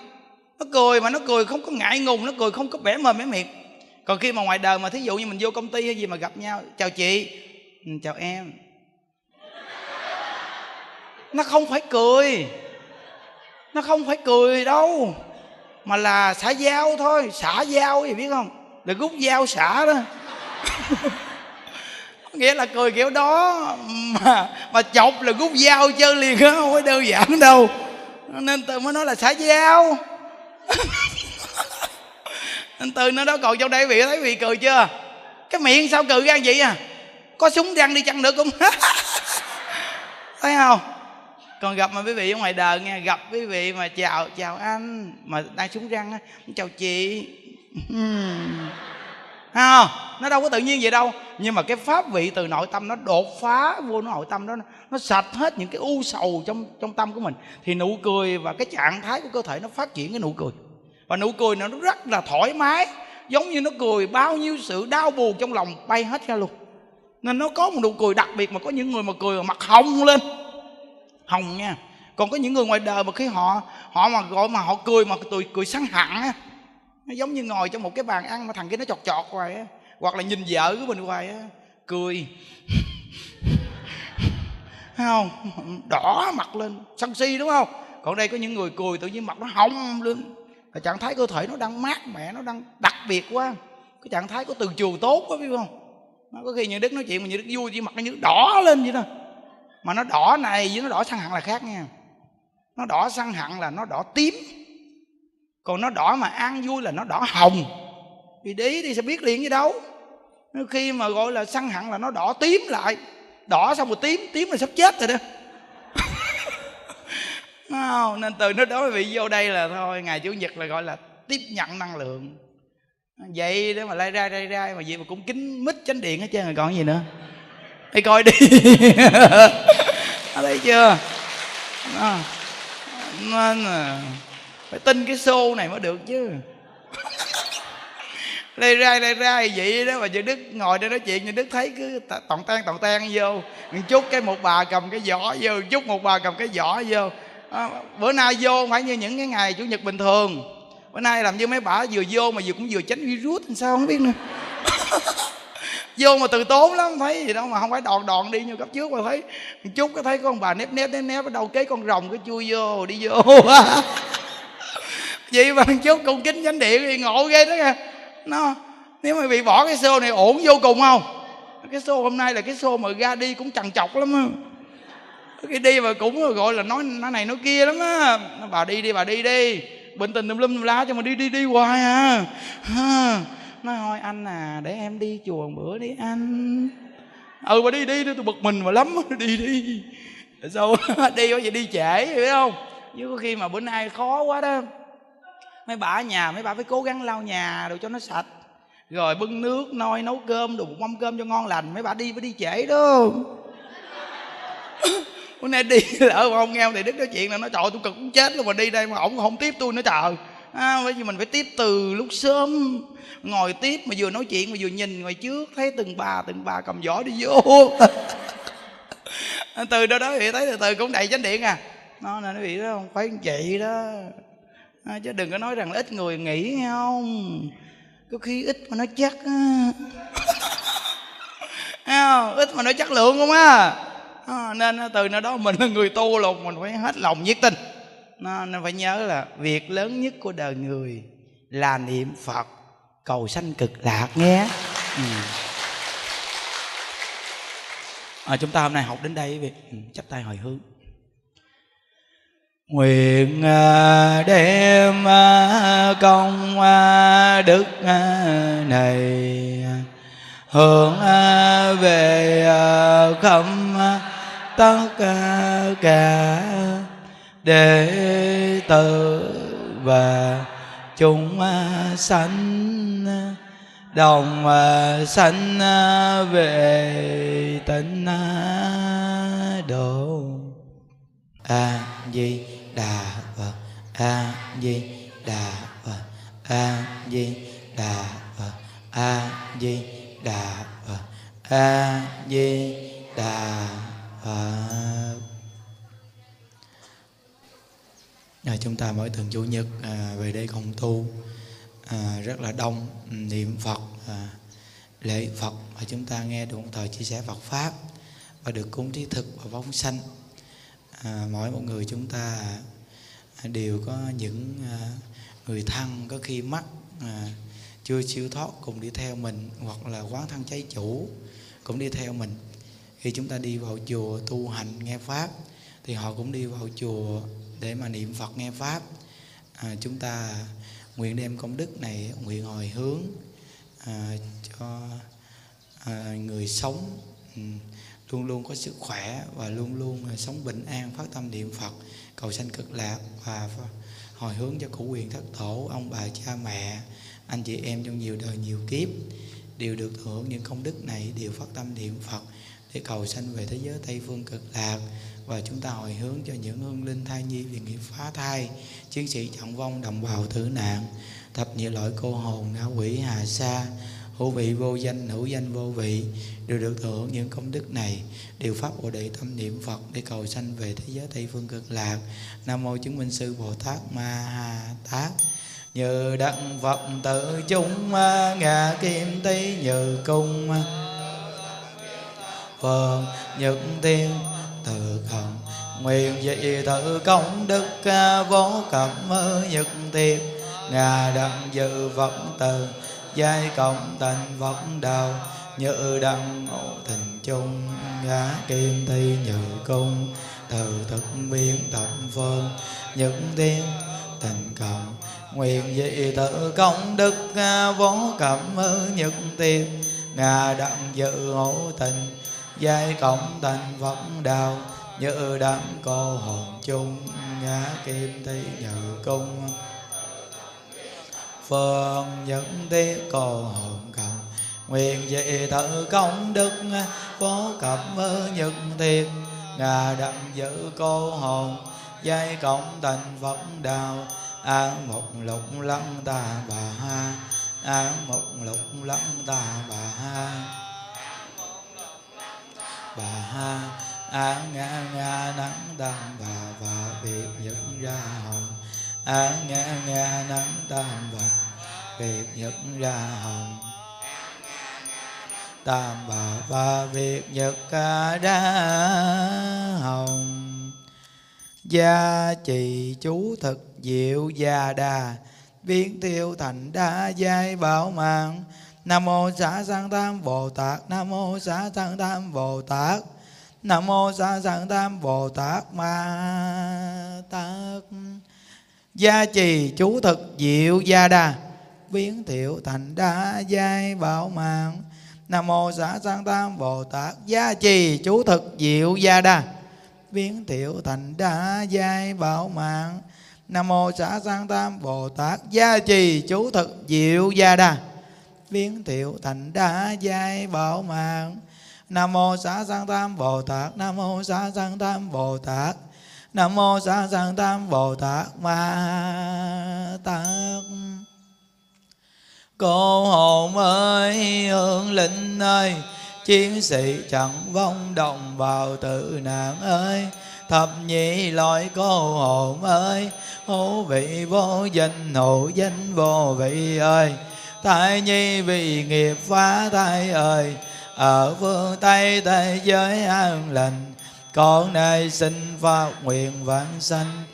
A: Nó cười mà nó cười không có ngại ngùng nó cười không có bẻ mồm bẻ miệng còn khi mà ngoài đời mà thí dụ như mình vô công ty hay gì mà gặp nhau, chào chị. Ừ, chào em. Nó không phải cười. Nó không phải cười đâu. Mà là xả dao thôi. Xả dao gì biết không? Là rút dao xả đó. Nghĩa là cười kiểu đó. Mà mà chọc là rút dao chơi liền á, không phải đơn giản đâu. Nên từ mới nói là xả dao. anh từ nó đó còn trong đây vị thấy vị cười chưa? Cái miệng sao cười ra vậy à? Có súng răng đi chăng nữa cũng thấy không? Còn gặp mà quý vị ở ngoài đời nghe gặp quý vị mà chào chào anh mà đang súng răng chào chị. À, nó đâu có tự nhiên vậy đâu. Nhưng mà cái pháp vị từ nội tâm nó đột phá vô nội tâm đó nó sạch hết những cái u sầu trong trong tâm của mình. Thì nụ cười và cái trạng thái của cơ thể nó phát triển cái nụ cười và nụ cười nó rất là thoải mái, giống như nó cười bao nhiêu sự đau buồn trong lòng bay hết ra luôn. Nên nó có một nụ cười đặc biệt mà có những người mà cười mặt hồng lên. Hồng nha. Còn có những người ngoài đời mà khi họ họ mà gọi mà họ cười mà cười cười sáng hẳn á, nó giống như ngồi trong một cái bàn ăn mà thằng kia nó chọt chọt hoài á, hoặc là nhìn vợ của mình hoài á, cười. Thấy không? Đỏ mặt lên, sân si, đúng không? Còn đây có những người cười tự nhiên mặt nó hồng lên cái trạng thái cơ thể nó đang mát mẻ, nó đang đặc biệt quá. Cái trạng thái của từ trường tốt quá, biết không? Nó có khi như đức nói chuyện mà như đức vui, chỉ mặt nó như đỏ lên vậy đó. Mà nó đỏ này với nó đỏ sang hẳn là khác nha. Nó đỏ sang hẳn là nó đỏ tím. Còn nó đỏ mà ăn vui là nó đỏ hồng. Thì đấy thì sẽ biết liền với đâu. Khi mà gọi là sang hẳn là nó đỏ tím lại. Đỏ xong rồi tím tím là sắp chết rồi đó không? nên từ nó đó vị vô đây là thôi, ngày chủ nhật là gọi là tiếp nhận năng lượng. Vậy đó mà lai ra lai ra mà vậy mà cũng kính mít chánh điện hết trơn rồi, còn gì nữa? Đi coi đi. Thấy chưa? Đó. nên là phải tin cái xô này mới được chứ. Lê ra lê ra vậy đó mà giờ đức ngồi đây nói chuyện như đức thấy cứ tọng tan tọng tan vô. Một chút cái một bà cầm cái giỏ vô chút một bà cầm cái giỏ vô à, bữa nay vô phải như những cái ngày chủ nhật bình thường. Bữa nay làm như mấy bà vừa vô mà vừa cũng vừa tránh virus làm sao không biết nữa. Vô mà từ tốn lắm thấy gì đâu mà không phải đòn đòn đi như cấp trước mà thấy. Một chút có thấy con bà nếp nếp nếp nếp ở đâu kế con rồng cái chui vô đi vô. Vậy mà chút cung kính chánh điện thì ngộ ghê đó kìa nó nếu mà bị bỏ cái xô này ổn vô cùng không? Cái xô hôm nay là cái xô mà ra đi cũng chằn chọc lắm á cái đi mà cũng gọi là nói nói này nói kia lắm á. Bà đi đi, bà đi đi. Bệnh tình tùm lum tùm lá cho mà đi đi đi hoài à. Nói, thôi anh à để em đi chùa một bữa đi anh. Ừ bà đi đi đi, tôi bực mình mà lắm đi đi. Sao? Đi có gì đi trễ, hiểu không? Chứ có khi mà bữa nay khó quá đó. Mấy bà ở nhà, mấy bà phải cố gắng lau nhà đồ cho nó sạch. Rồi bưng nước nôi nấu cơm, đồ một mâm cơm cho ngon lành. Mấy bà đi phải đi trễ đó bữa nay đi lỡ mà không nghe thì đức nói chuyện là nó trời tôi cực cũng chết luôn mà đi đây mà ổng không tiếp tôi nữa trời à, bởi vì mình phải tiếp từ lúc sớm ngồi tiếp mà vừa nói chuyện mà vừa nhìn ngoài trước thấy từng bà từng bà cầm giỏ đi vô. Từ đó đó thì thấy từ từ cũng đầy chánh điện à. Nó là nó bị đó không phải vậy đó. À, chứ đừng có nói rằng là ít người nghĩ nghe không? Có khi ít mà nó chắc á. Ít mà nó chất lượng không á à, nên từ nơi đó mình là người tu là mình phải hết lòng nhiệt tình. Nên phải nhớ là việc lớn nhất của đời người là niệm phật cầu sanh cực lạc nghe ừ. à, chúng ta hôm nay học đến đây việc ừ, chắp tay hồi hướng. Nguyện ờ, đem công đức này hướng về khắp tất cả cả đệ tử và chúng sanh đồng sanh về tịnh độ. A di đà phật a di đà phật a di đà phật a di đà phật a di đà phật à, chúng ta mỗi tuần chủ nhật à, về đây 共 tu. À, rất là đông ừ, niệm phật à, lễ phật. Và chúng ta nghe được một thời chia sẻ phật pháp và được cúng trí thực và vong sanh. À, mỗi một người chúng ta à, đều có những à, người thân có khi mắc à, chưa siêu thoát cùng đi theo mình hoặc là quán thân cháy chủ cũng đi theo mình khi chúng ta đi vào chùa tu hành nghe pháp thì họ cũng đi vào chùa để mà niệm phật nghe pháp. À, chúng ta nguyện đem công đức này nguyện hồi hướng à, cho à, người sống ừ, luôn luôn có sức khỏe và luôn luôn sống bình an phát tâm niệm phật cầu sanh cực lạc và hồi hướng cho cụ quyền thất tổ ông bà cha mẹ anh chị em trong nhiều đời nhiều kiếp đều được hưởng những công đức này đều phát tâm niệm phật để cầu sanh về thế giới tây phương cực lạc. Và chúng ta hồi hướng cho những hương linh thai nhi vì nghiệp phá thai, chiến sĩ trọng vong đồng bào tử nạn. Thập nhị loại cô hồn ngã quỷ hà sa, hữu vị vô danh, hữu danh vô vị, đều được thừa hưởng những công đức này. Đều pháp bồ đề tâm niệm phật để cầu sanh về thế giới tây phương cực lạc. Nam mô chứng minh sư bồ tát ma ha tát. Như đặng phật tự chúng ngà kim tý như cung phật nhật tiên tự khẩn. Nguyện dị tự công đức à, vô cẩm nhật tiên. Ngà đặng dự vọng từ, giai cộng tịnh vọng đạo như đăng ngộ tình chung, ngã kim thi nhự cung. Từ thực biến tập phương, những tiên tình cộng nguyện dị tự công đức à, vô cẩm nhật tiên. Ngà đặng dự ngộ tình giai cộng thành phật đạo như đám cô hồn chung, ngã kim thi nhự cung. Phương những thế cô hồn cầu, nguyện dị tự công đức phó cập nhân thiên ngà đặng giữ cô hồn, giai cộng thành phật đạo an một lục lăng ta bà ha an một lục lăng ta bà ha bà ha, a nga nga nắng tam bà và việc nhật ra hồng. A nga nga nắng tam bà việc nhật ra hồng. Tam bà và việc nhật ca ra hồng. Gia trì chú thực diệu gia đà biến tiêu thành đa giai bảo mạng nam mô xá sanh tam bồ tát. Nam mô xá sanh tam bồ tát. Nam mô xá sanh tam bồ tát ma tát. Gia trì chú thực diệu gia đà biến thiệu thành đa giai bảo mạng. Nam mô xá sanh tam bồ tát. Gia trì chú thực diệu gia đà biến thiệu thành đa giai bảo mạng. Nam mô xá sanh tam bồ tát. Gia trì chú thực diệu gia đà biến thiệu thành đa giai bảo mạng. Nam mô xá sanh tam bồ tát, nam mô xá sanh tam bồ tát, nam mô xá sanh tam bồ tát, ma tát. Cô hồn ơi hương linh ơi, chiến sĩ chẳng vong đồng vào tự nạn ơi. Thập nhị loại cô hồn ơi, hữu vị vô danh, hữu danh vô vị ơi thai nhi vì nghiệp phá thai ơi, ở phương tây thế giới an lành. Con nay xin phát nguyện vãng sanh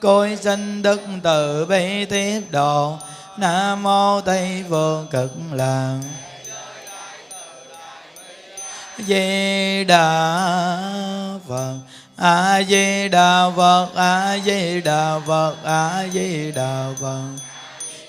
A: côi sinh đức từ bi tiếp độ. Nam mô tây phương cực lạc di đà phật, a di đà phật, a di đà phật, a di đà phật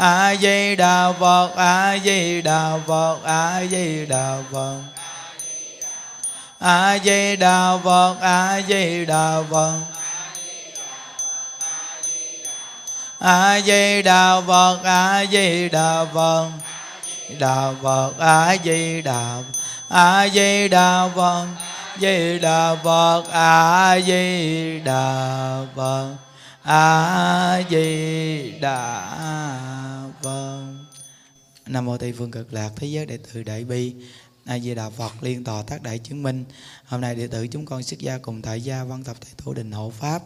A: a di đà phật a di đà phật. A di đà phật a di đà phật. A di đà phật a di đà phật. A di đà phật đà phật. A di đà a di đà phật di đà phật a di đà phật a di đà phật. Nam mô tây phương cực lạc thế giới đệ tử đại bi. A di đà phật liên tòa tác đại chứng minh. Hôm nay đệ tử chúng con xuất gia cùng tại gia văn tập thầy tổ đình hộ pháp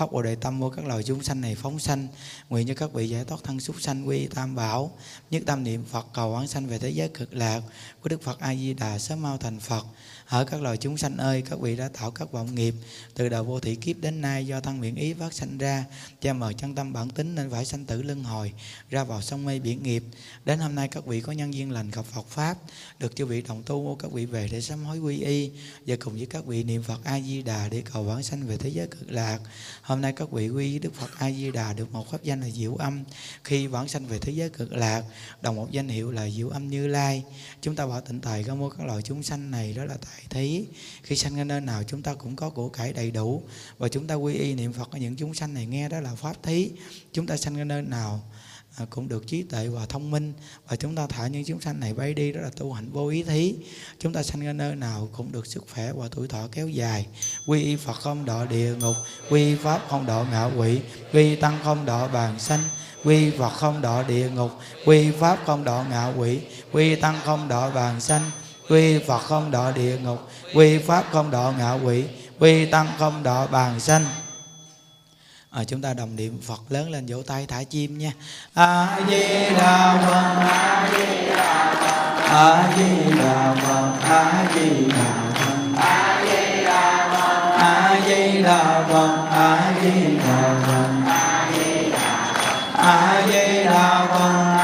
A: pháp bồ đề tâm vô các loài chúng sanh này phóng sanh, nguyện cho các vị giải thoát thân súc sanh, quy tam bảo, nhất tâm niệm phật, cầu quán sanh về thế giới cực lạc của đức phật a di đà sớm mau thành phật. Ở các loài chúng sanh ơi, các vị đã tạo các vọng nghiệp, từ đầu vô thị kiếp đến nay do thân miệng ý phát sanh ra cha mờ chân tâm bản tính nên phải sanh tử luân hồi, ra vào sông mê biển nghiệp. Đến hôm nay các vị có nhân duyên lành gặp Phật pháp, được chư vị đồng tu các vị về để sám hối quy y, và cùng với các vị niệm Phật A Di Đà để cầu vãng sanh về thế giới cực lạc hôm nay các vị quy Đức Phật A Di Đà được một pháp danh là Diệu Âm. Khi vãng sanh về thế giới cực lạc, đồng một danh hiệu là Diệu Âm Như Lai. Chúng ta bảo tịnh tài có mua các loại chúng sanh này đó là tại thí. Khi sanh ở nơi nào, chúng ta cũng có của cải đầy đủ. Và chúng ta quy y niệm Phật ở những chúng sanh này nghe đó là pháp thí. Chúng ta sanh ở nơi nào À, cũng được trí tuệ và thông minh. Và chúng ta thả những chúng sanh này bay đi, đó là tu hành vô ý thí. Chúng ta sanh ra nơi nào cũng được sức khỏe và tuổi thọ kéo dài. Quy y Phật không độ địa ngục, quy pháp không độ ngạ quỷ, quy tăng không độ bàn sanh, quy Phật không độ địa ngục, quy pháp không độ ngạ quỷ, quy tăng không độ bàn sanh, quy Phật không độ địa ngục, quy pháp không độ ngạ quỷ, quy tăng không độ bàn sanh à, chúng ta đồng niệm Phật lớn lên vỗ tay thả chim nha A Di Đà Phật A Di Đà Phật A Di Đà Phật A Di Đà Phật A Di Đà Phật A Di Đà Phật A Di Đà Phật A Di Đà Phật A Di Đà Phật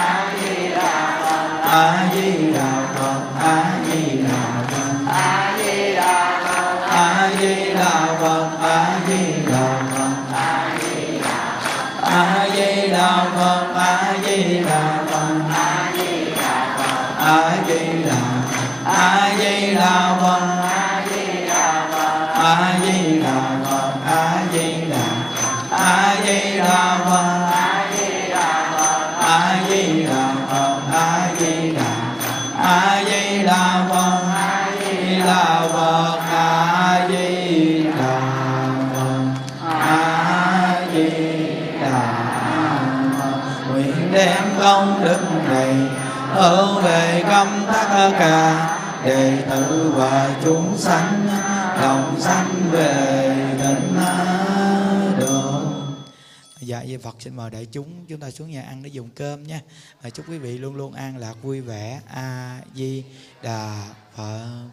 A: A Di Đà a di đà a di đà phật a di đà phật a di đà phật a di đà a di đà phật a di đà phật a di đà phật a di đà a di đà phật a di đà phật a di đà phật a di nguyện đem công đức này hữu về công tất cả đệ tử và chúng sanh đồng sanh về tịnh độ. Dạ với Phật xin mời đại chúng chúng ta xuống nhà ăn để dùng cơm nha. Và chúc quý vị luôn luôn an lạc, vui vẻ. A di đà phật.